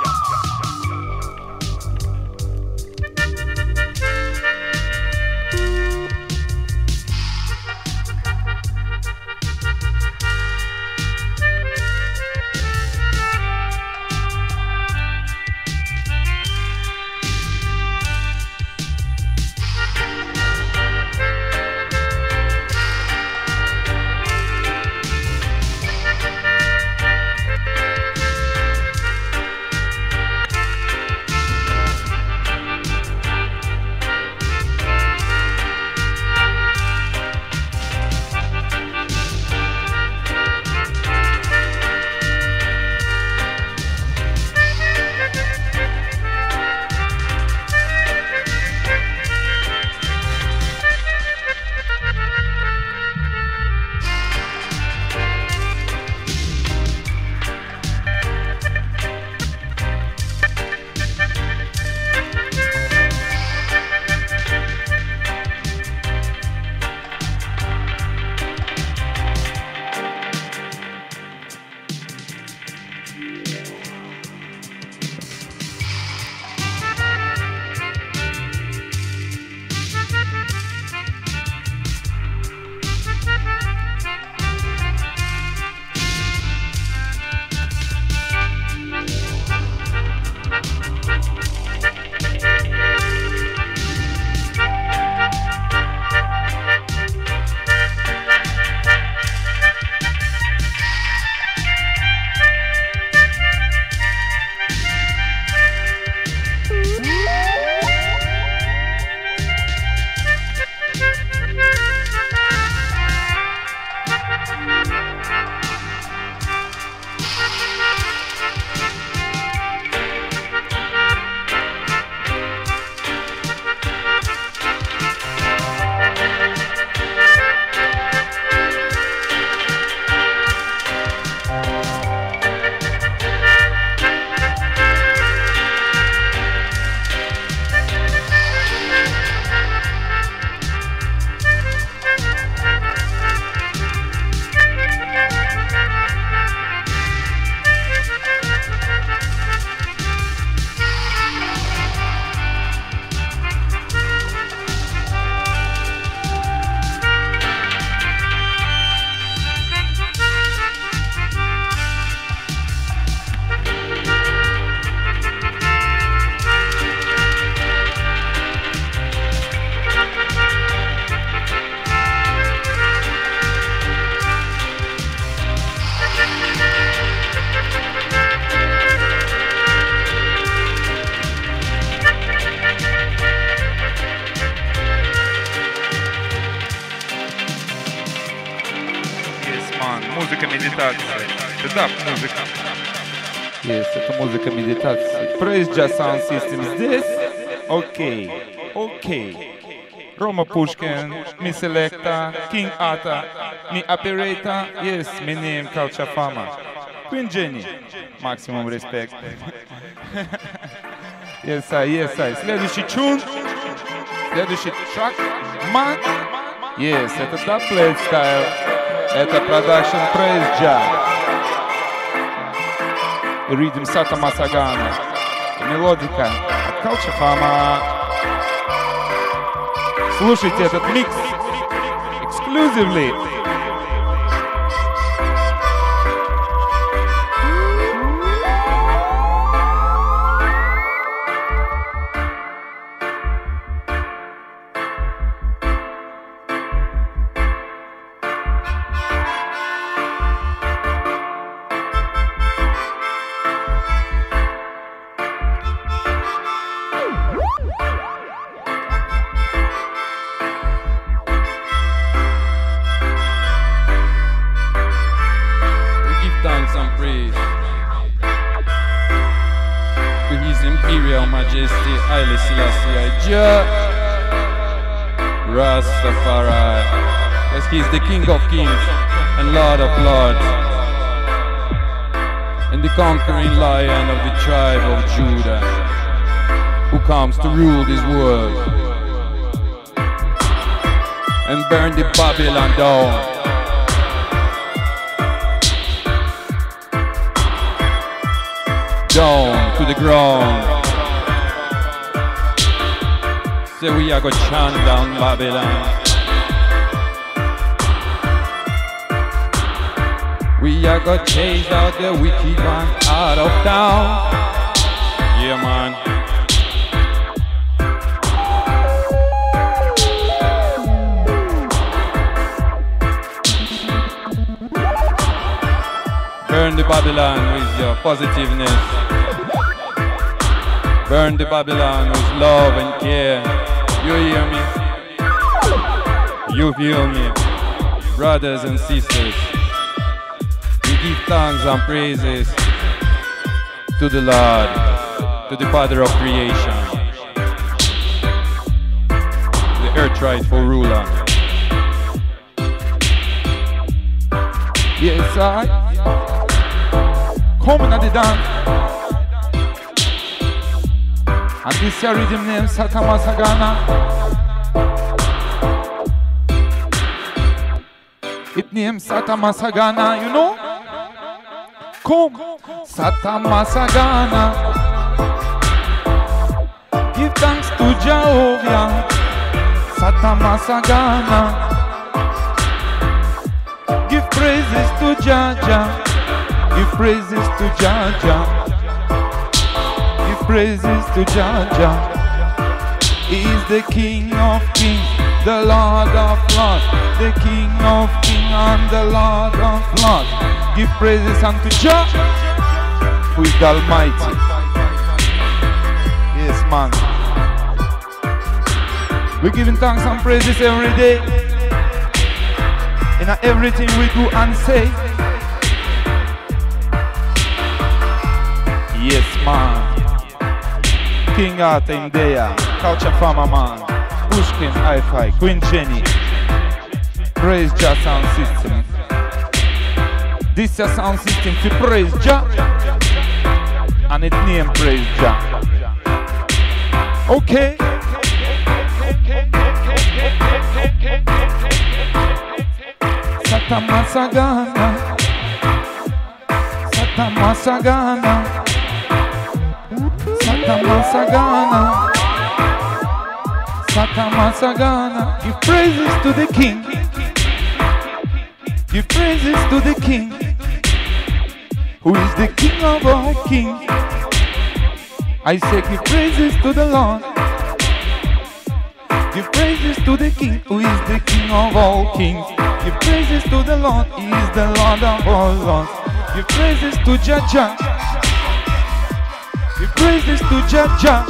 Медитации. Praise Jazz Sound System здесь. Окей, окей. Рома Пушкин, ми Selecta, King Ata, ми Operator, yes, my name Culture Fama. Queen Jenny, максимум респект. Yes, I, yes, I. Следующий чун, следующий трак, ман. Yes, это Dubplate Style. Это продакшн Praise Jazz. И ритм Сата Масагана. И мелодика от Fama. Слушайте этот микс exclusively. Imperial Majesty Haile Selassie Jah Rastafari. Yes, He's the King of Kings and Lord of Lords, and the conquering Lion of the tribe of Judah. who comes to rule this world and burn the Babylon down. Down to the ground. Say we are gonna chant down Babylon. We are gonna chase out the wicked one out of town. Yeah, man. Burn the Babylon with your positiveness. Burn the Babylon with love and care. You hear me? You feel me? Brothers and sisters, we give thanks and praises to the Lord, to the Father of creation, the earth rightful ruler. Yes, I. Coming at the dance. And this here rhythm name Satama Sagana. It names Satama Sagana, you know? Come, Satama Sagana. Give thanks to Jehovah. Satama Sagana. Give praises to Jaja. Give praises to Jaja. Praises to Jaja. He is the King of Kings, the Lord of Lords, the King of Kings and the Lord of Lords. Give praises unto Jah, who is the Almighty. Yes, man. We're giving thanks and praises every day in everything we do and say. Yes, man. King Arthur in there, Culture Farmer Man, Pushkin, Hi-Fi, Queen Jenny. Praise Jah sound system. This a sound system to praise Jah, and it name praise Jah. Okay. Satamasagana. Satamasagana. Satamasagana. Satamasagana. Give praises to the King. Give praises to the King. Who is the King of all kings. I say give praises to the Lord. Give praises to the King, who is the King of all kings. Give praises to the Lord, He is the Lord of all lords. Give praises to Jaja. Give praises to Jaja.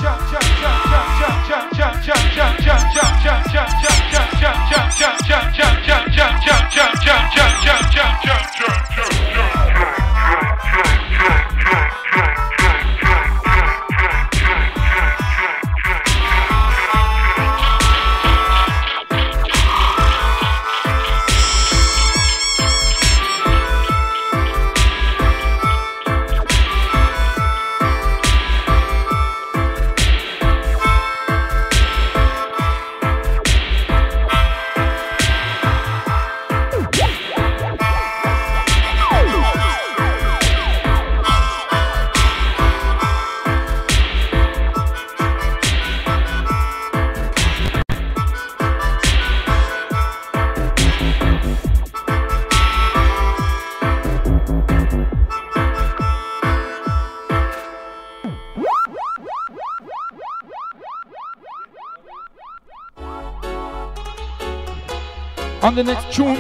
On the next tune,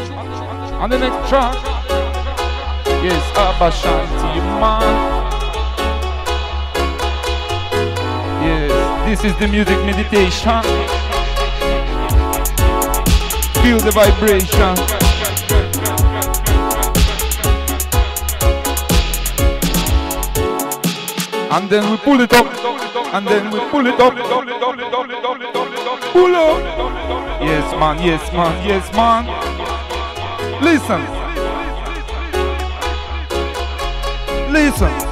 on the next track, yes, Abba Shanti man. Yes, this is the music meditation. Feel the vibration. And then we pull it up, and then we pull it up. Pull up. Yes, man, yes, man, yes, man. Listen. Listen.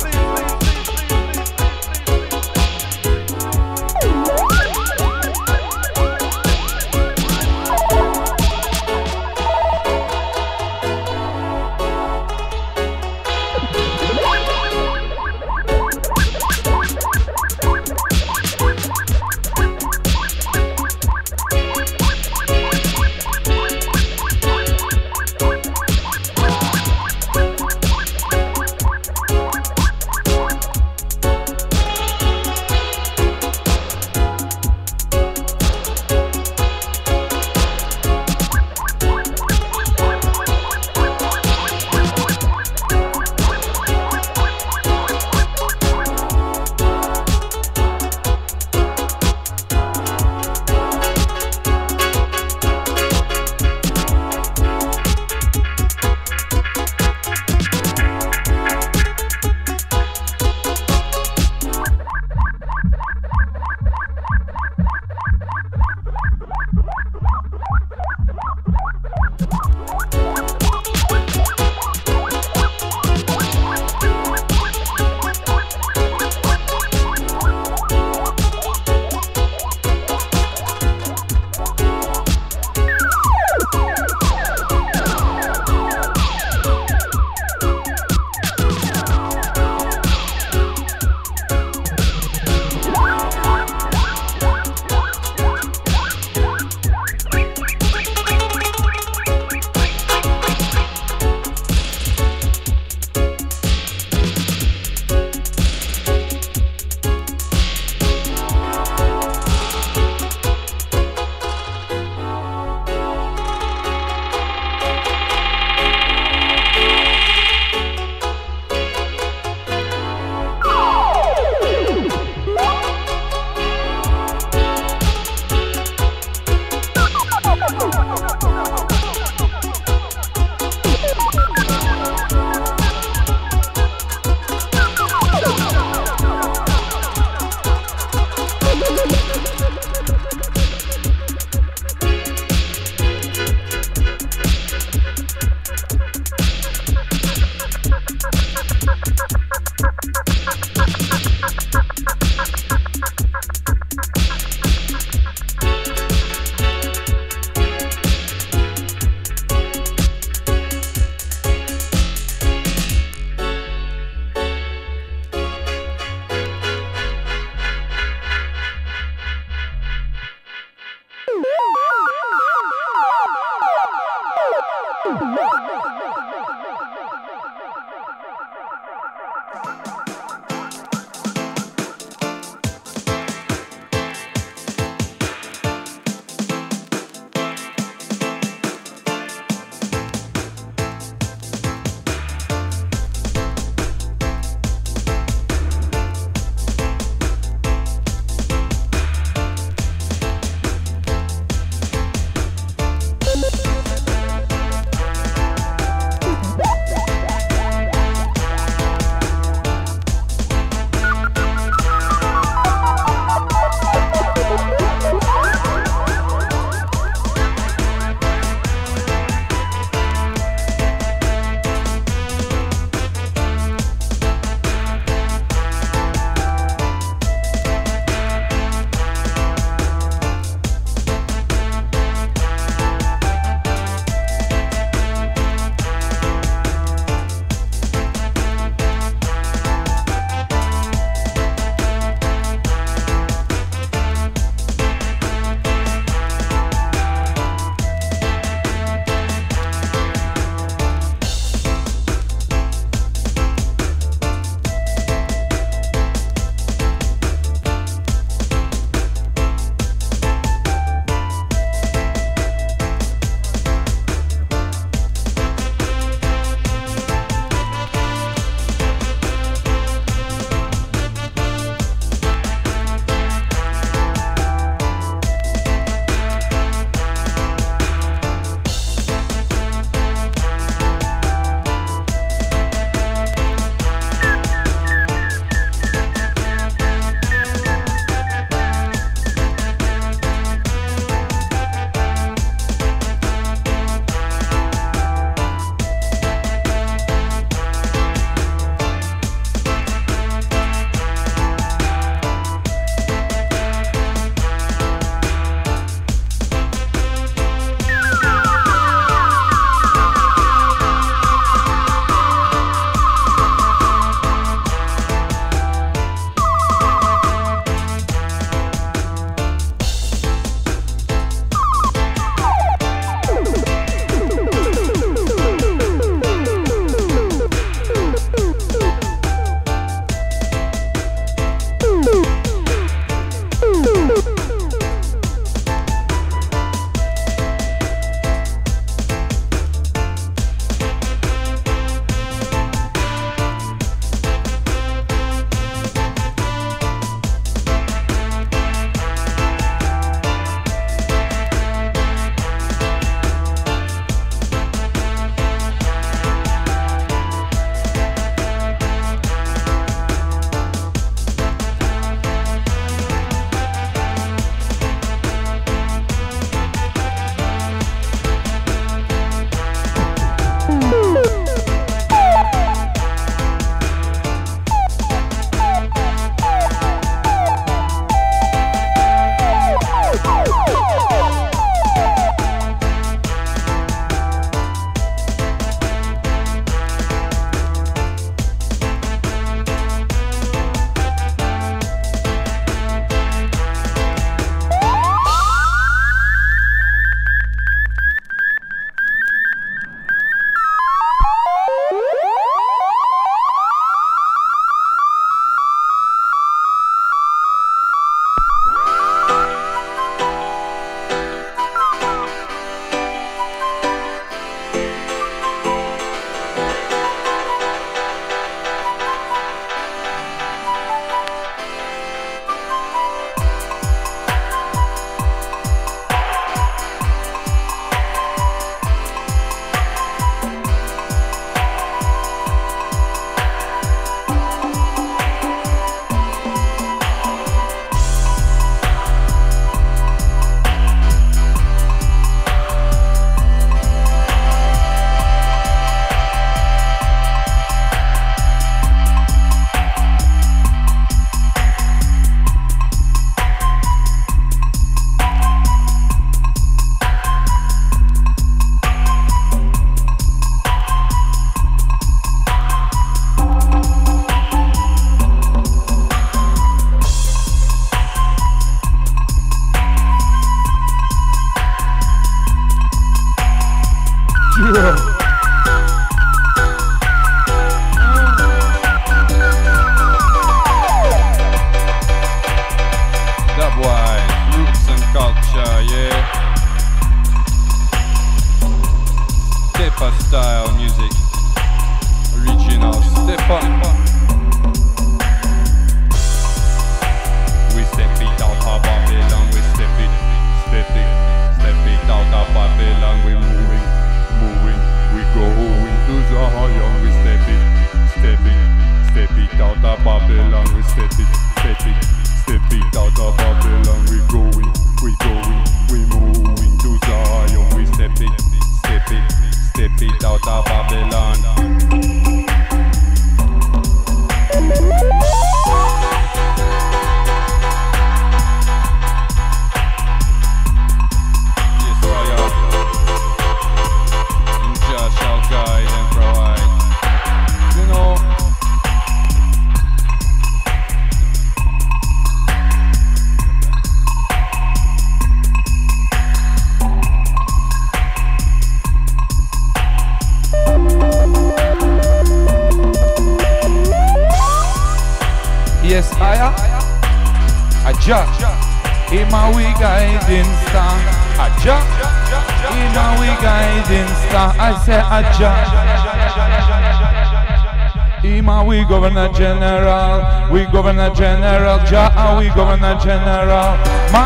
We governor general. We governor general. Ja ah, we governor general. Ma.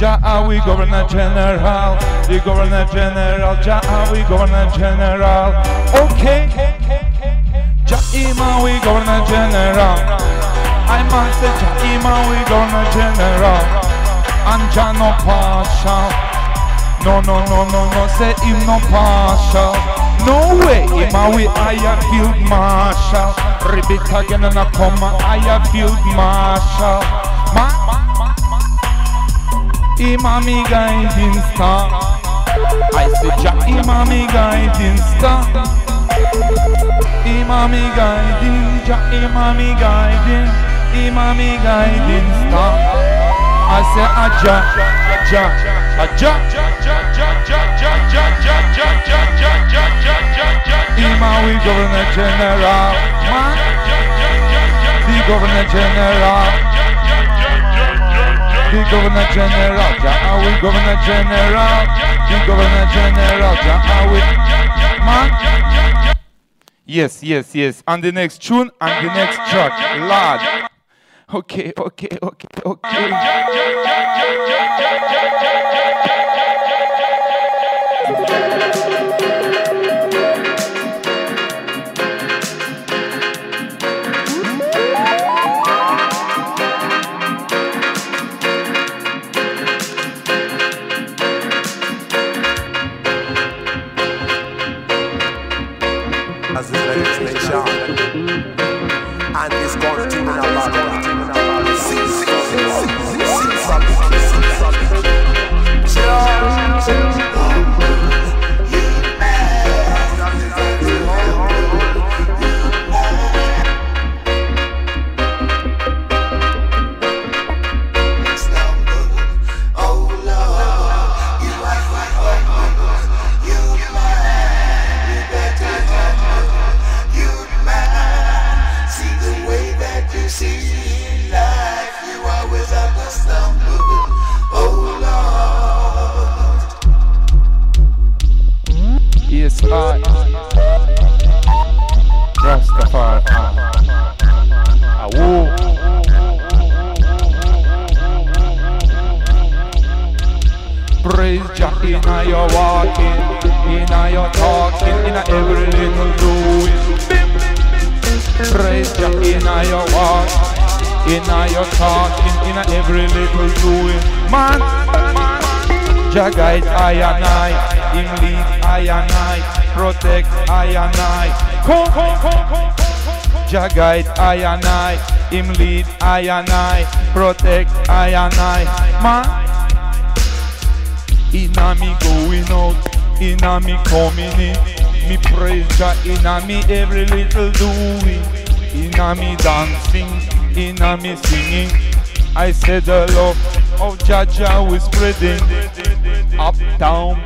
Ja ah, we governor general. The governor general. Ja ah, we governor general. Okay. Ja Ima we governor general. I must say Ja Ima we governor general. And Ja no partial. No no no no no say him no partial. No way, him a way I a field marshal Ribbit again and I come I I a field marshal Ma Him a me guiding star. I see Jah imami guiding star. Imami guiding Jah imami guiding. Imami guiding star. I say a Jah, a Ima we governor general, man, the governor general, the governor general, ja we governor general, the governor general, ja we, man. Yes, yes, yes. And the next tune and the next track. Lad. Okay, okay, okay, okay. Thank you. Yes, I. Rastafari. Awo. Praise Jah in a your walking, in a your talking, in every little doing. Praise Jah in a your walk, in a your talking, in every little doing. Man, Jah guide I and I, Him lead I and I, protect I and I. Come, come, come, come, come. Jah guide I and I, Him lead I and I, protect I and I. Man, Inna me going out, inna me coming in. Me praise Jah inna me every little doing. Inna me dancing, inna me singing. I said the love of Jah Jah we spreading. Uptown,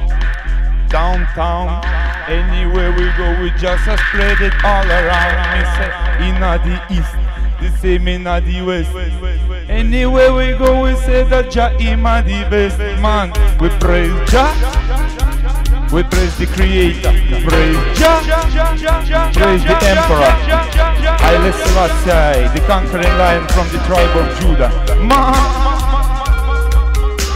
downtown, anywhere we go we just spread it all around. Me say inna the east, the same inna the west. Anywhere we go, we say that Jah Ima the best man. We praise Jah, we praise the Creator, praise Jah, praise the Emperor, Haile Selassie, the conquering lion from the tribe of Judah. Man,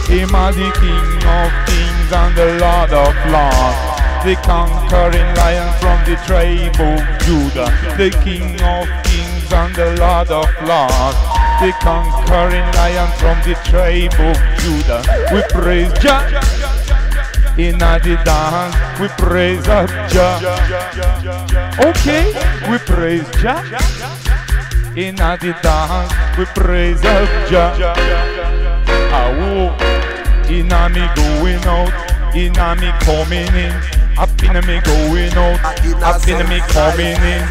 Ima the King of Kings and the Lord of Lords. the conquering lion from the tribe of Judah, the King of kings and the Lord of lords. The conquering lion from the tribe of Judah. We praise Jah in the dance. We praise Jah. Okay, we praise Jah in the dance. We praise Jah. Ah, Inna me going out, inna me coming in. Up in me going out, up in me coming in.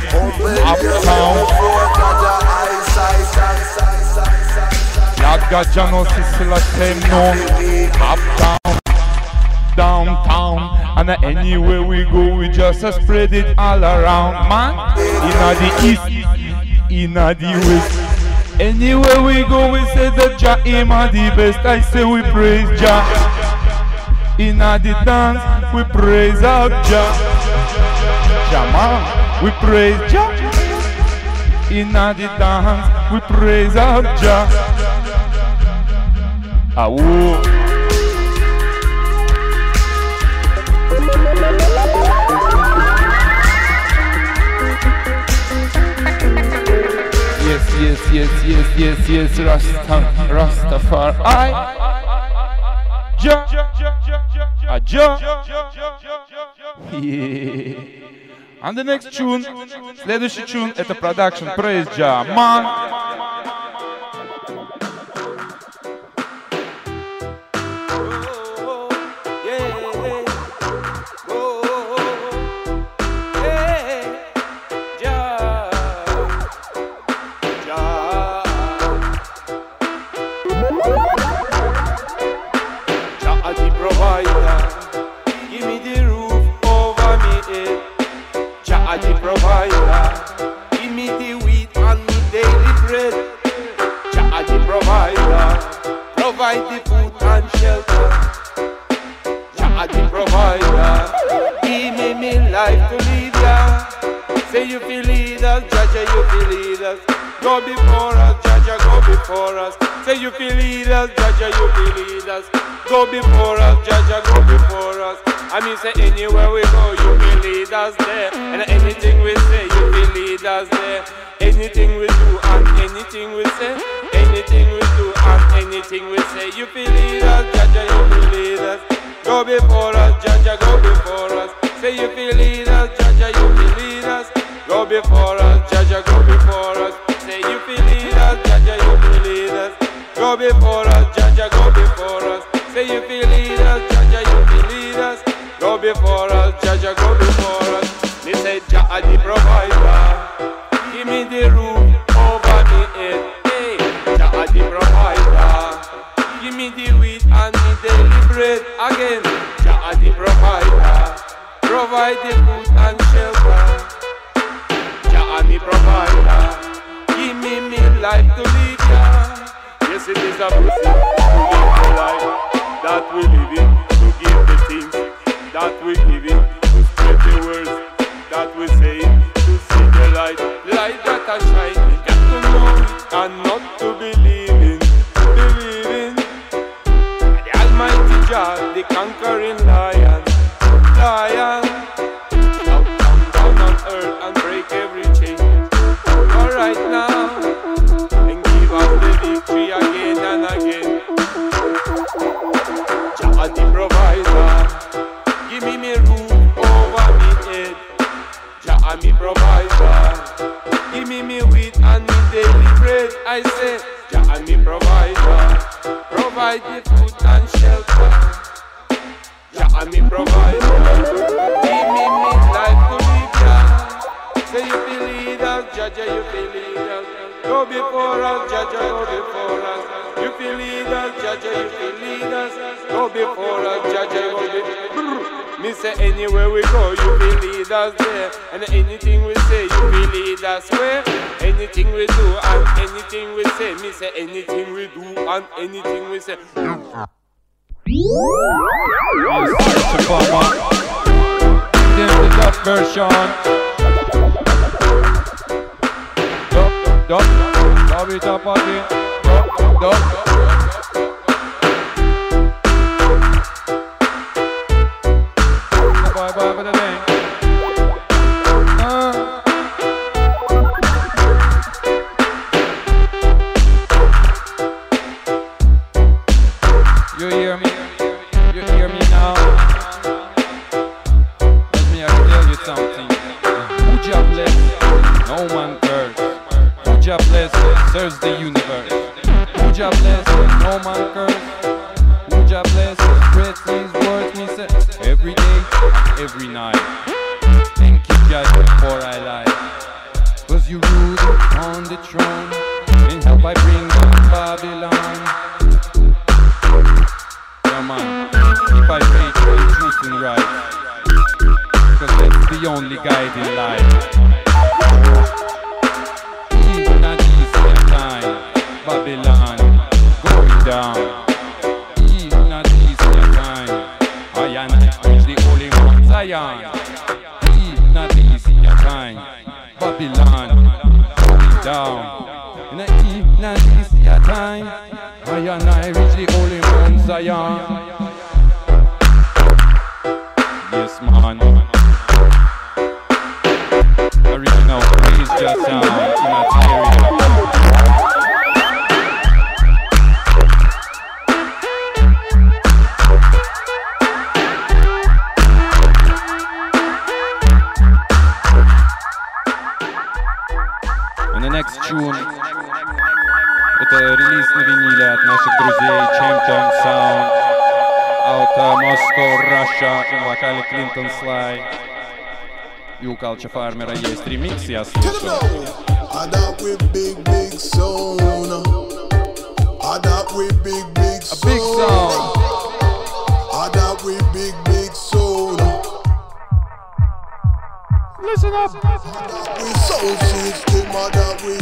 Uptown, Jah know Sissila say no. Uptown, downtown, and anywhere we go, we just spread it all around, man. Inna the east, inna the west. Anywhere we go, we say that Jah him the best. I say we praise Jah. Inna the dance, we praise our Jah. Man, we praise Jah. Inna the dance, we praise our Jah. Ah, Yes, yes, yes, yes, yes, yes, Rasta, Rastafari. Ja, a ja. Yeah. And the next tune, следующий tune, это production Praise Jah, man. Go before us, Jah go before us. Say you feel lead us, Jah you feel lead us. Go before us, Jah go before us. I mean say anywhere we go, you will lead us there. And anything we say, you will lead us there. Anything we do and anything we say, anything we do and anything we say, you will lead us, Jah you will lead us. Go before us, Jah go before us. Say you will lead us, Jah you will lead us. Go before us, Jah go before us. Say you will lead us, Jah you will lead us. Go before us, Jah go before us. Say you will lead us, Jah you will lead us. Go before us, Jah go before us. Me say Jah are the provider. Give me the roof over me head. Hey, Jah are the provider. Give me the wheat and me daily bread again. Jah are the provider. Provide the food and shelter. Jah are me provider. Give me me life to live ya. Yes, it is a blessing to live the life that we live in. To give the things that we give in. To spread the words that we say To see the light, light that are shining. Got to know and not to believe in. Believe in the Almighty Jah, the conquering lion. Lion. Jah me provider, give me me wheat and me daily bread. I say, Jah me provider, provide the food and shelter. Jah me provider, give me me life to live. Jah. Say you feel lead us, Jah Jah you feel lead us. Go before us, Jah Jah go before us. You feel lead us, Jah Jah you feel lead us. Go before us, Jah Jah go before Me say anywhere we go, you feel lead us there. And anything we say, you feel lead us where. Anything we do and anything we say. Me say anything we do and anything we say. Version. Dub, dub, dub it up again. Dub, dub.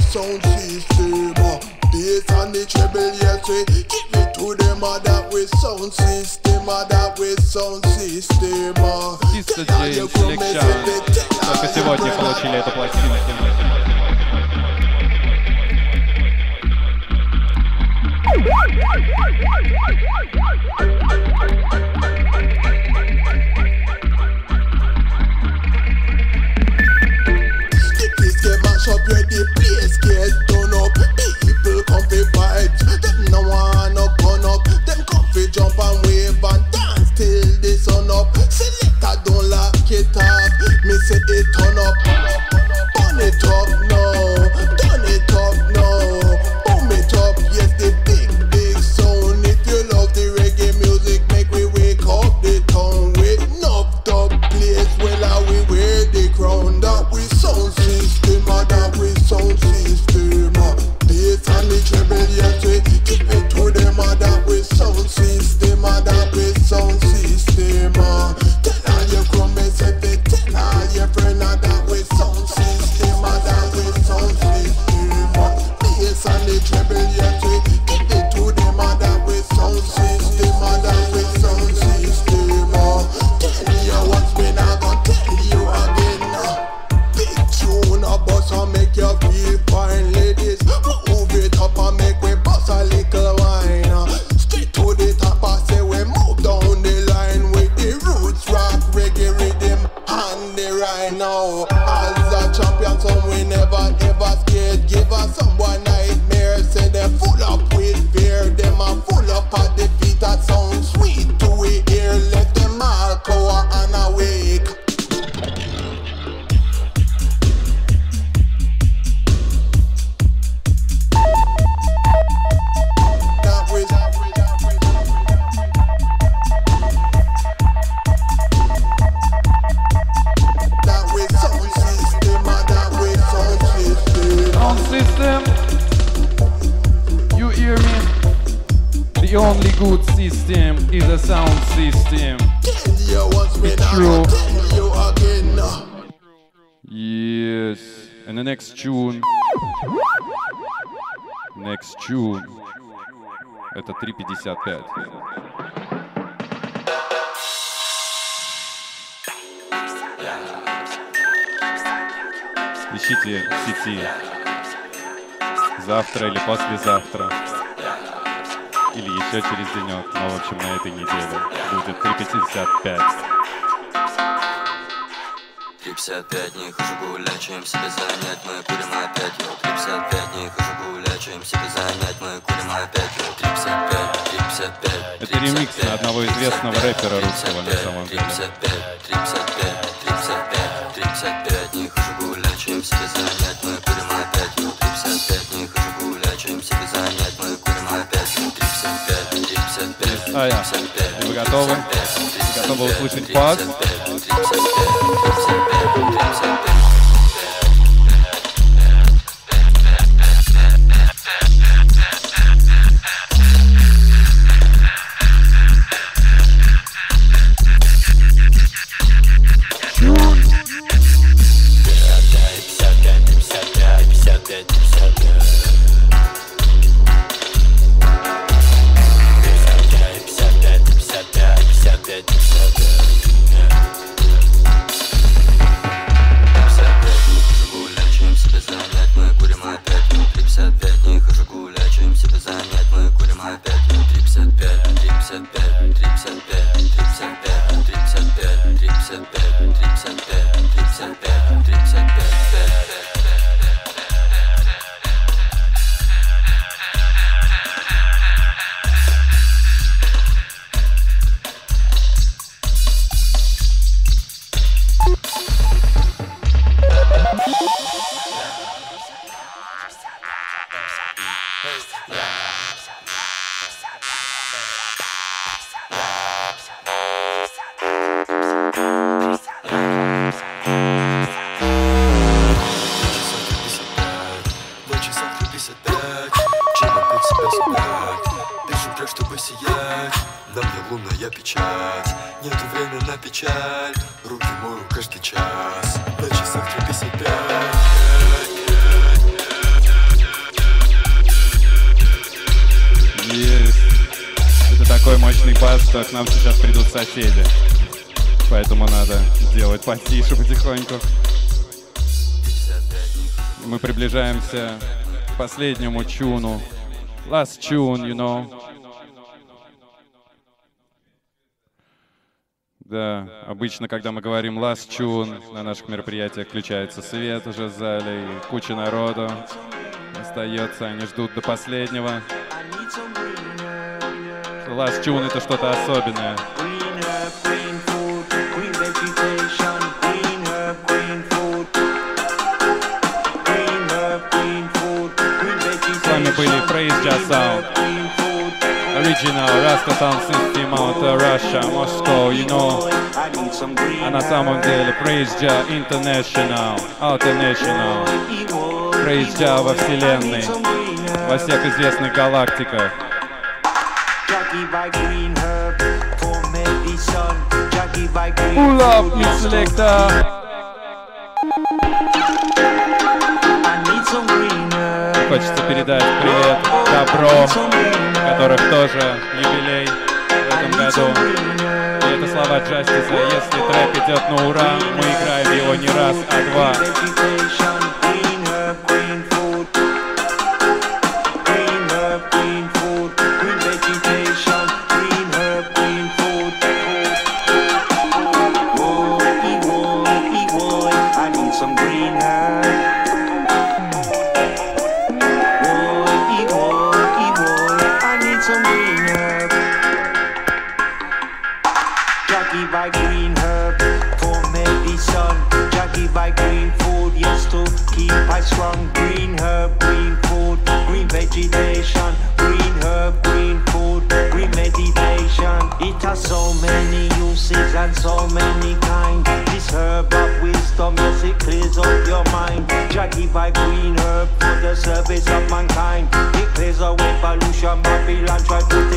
sound system. Uh, Bass and the treble, yes, we give it to them. Uh, that we sound system, uh, that we sound system. Чисто Джеймс Лекча. Только сегодня получили эту пластинку. up, yeah, the place get done up. People come for vibes, them no want no gun up. Them come for jump and wave and dance till the sun up. Selector don't lock it up, me say it up. это 3.55. Ищите в сети завтра или послезавтра. Или еще через денек, но в общем на этой неделе будет 3.55. 355, не хожу гулять, чем себя занять, мы курим опять, йо 355, не хожу гулять, чем себя занять, мы курим опять, йо 355, 355 Это ремикс на одного известного рэпера русского на самом деле. 355, 355, 355, 355, не хожу чем себя занять, мы курим опять Внутри 55, не хочу гулять Чем себя занять, мы курим опять Внутри 55, внутри 55, внутри 55 а, да. Вы готовы? Вы готовы услышать пас? Внутри 55, внутри 55, внутри 55 последнему чуну. Last tune, you know. Да, обычно, когда мы говорим last tune, на наших мероприятиях включается свет уже в зале, и куча народу остается, они ждут до последнего. Last tune это что-то особенное. Были Praise Just Sound. Original Rasta Sound System out of Russia, Moscow, you know. А на самом деле Praise Ja International, International. Praise Ja во вселенной, во всех известных галактиках. Pull up, Selector. Хочется передать привет Добро, которых тоже юбилей в этом году. И это слова Джастиса. Если трек идет на ура, мы играем его не раз, а два. By green herb for the service of mankind. It clears away pollution, Babylon try put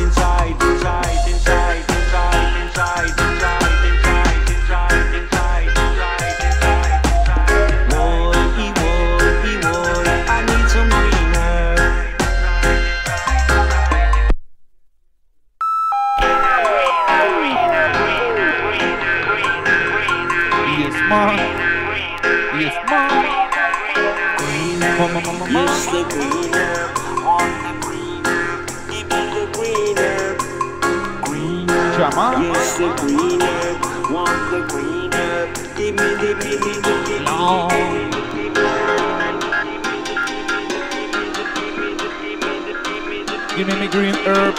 herb.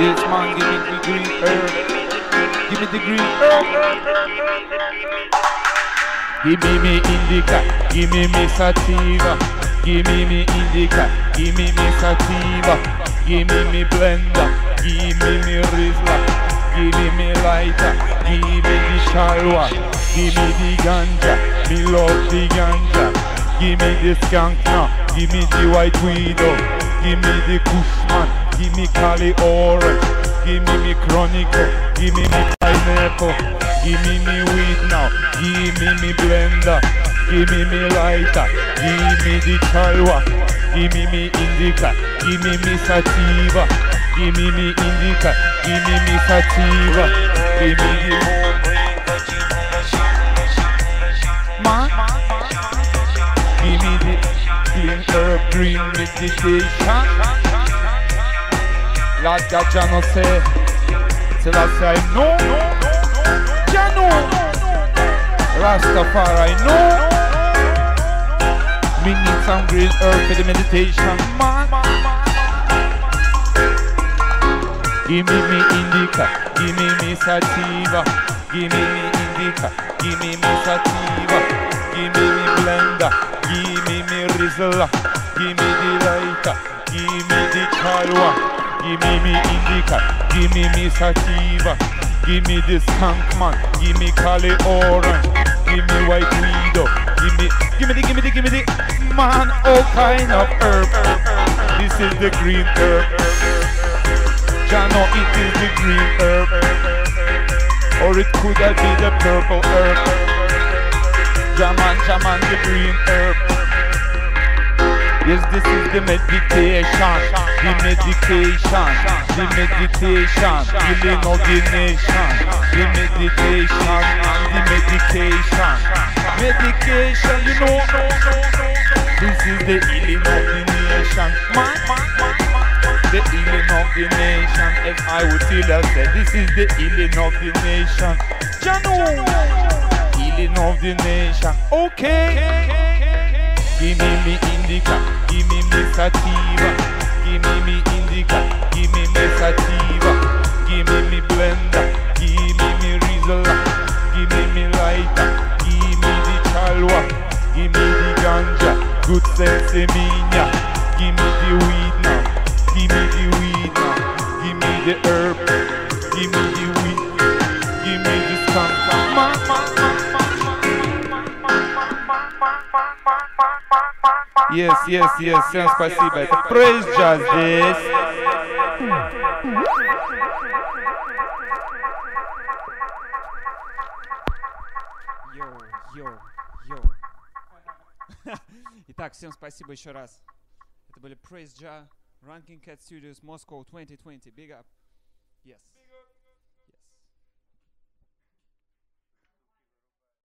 Yes, man, give me the green herb. Give me the green herb. Give me me indica, give me me sativa. Give me me indica, give me me sativa. Give me me blender, give me me rizla, give me me lighter, give me the shalwa, give me the ganja, me love the ganja, give me the skunk now, give me the white widow, give me the kushman, give me Cali orange, give me me chronicle, give me me pineapple, give me me weed now, give me me blender, give me me lighter, give me the chalwa, give me me indica, give me me sativa, give me me indica, give me me sativa, give me the Ma, give me the clean herb green meditation. La ya no sé, se la say no, ya no. Rastafari no. Me need some green herb for the meditation, man. Give me me indica, give me me sativa, give me me indica, give me me sativa, give me me blender, give me me rizla, give me the lighter, give me the chalwa, give me me indica, give me me sativa, give me the skunk man, give me Cali orange, give me white widow, give me, give me the, give me the, give me the, man, all kind of herb. This is the green herb. Ya know it is the green herb. Or it could have been the purple herb. Jaman, Jaman, the green herb Yes, this is the meditation. The medication The meditation. Healing of the nation. The meditation. The medication. Medication, you know. This is the healing of the nation. Man the healing of the nation. As I would tell us that this is the healing of the nation. Janu, healing of the nation. Okay. Give me me indica, give me me sativa, give me me indica, give me me sativa, give me me blender, give me me rizla, give me me lighter, give me the chalwa, give me the ganja, good sense minya, Yes, yes, yes, всем спасибо. Это Praise Jazz здесь. Йоу, йоу, йоу. Итак, всем спасибо еще раз. Это были Praise Ja, Ranking Cat Studios, Moscow 2020. Big up. Yes.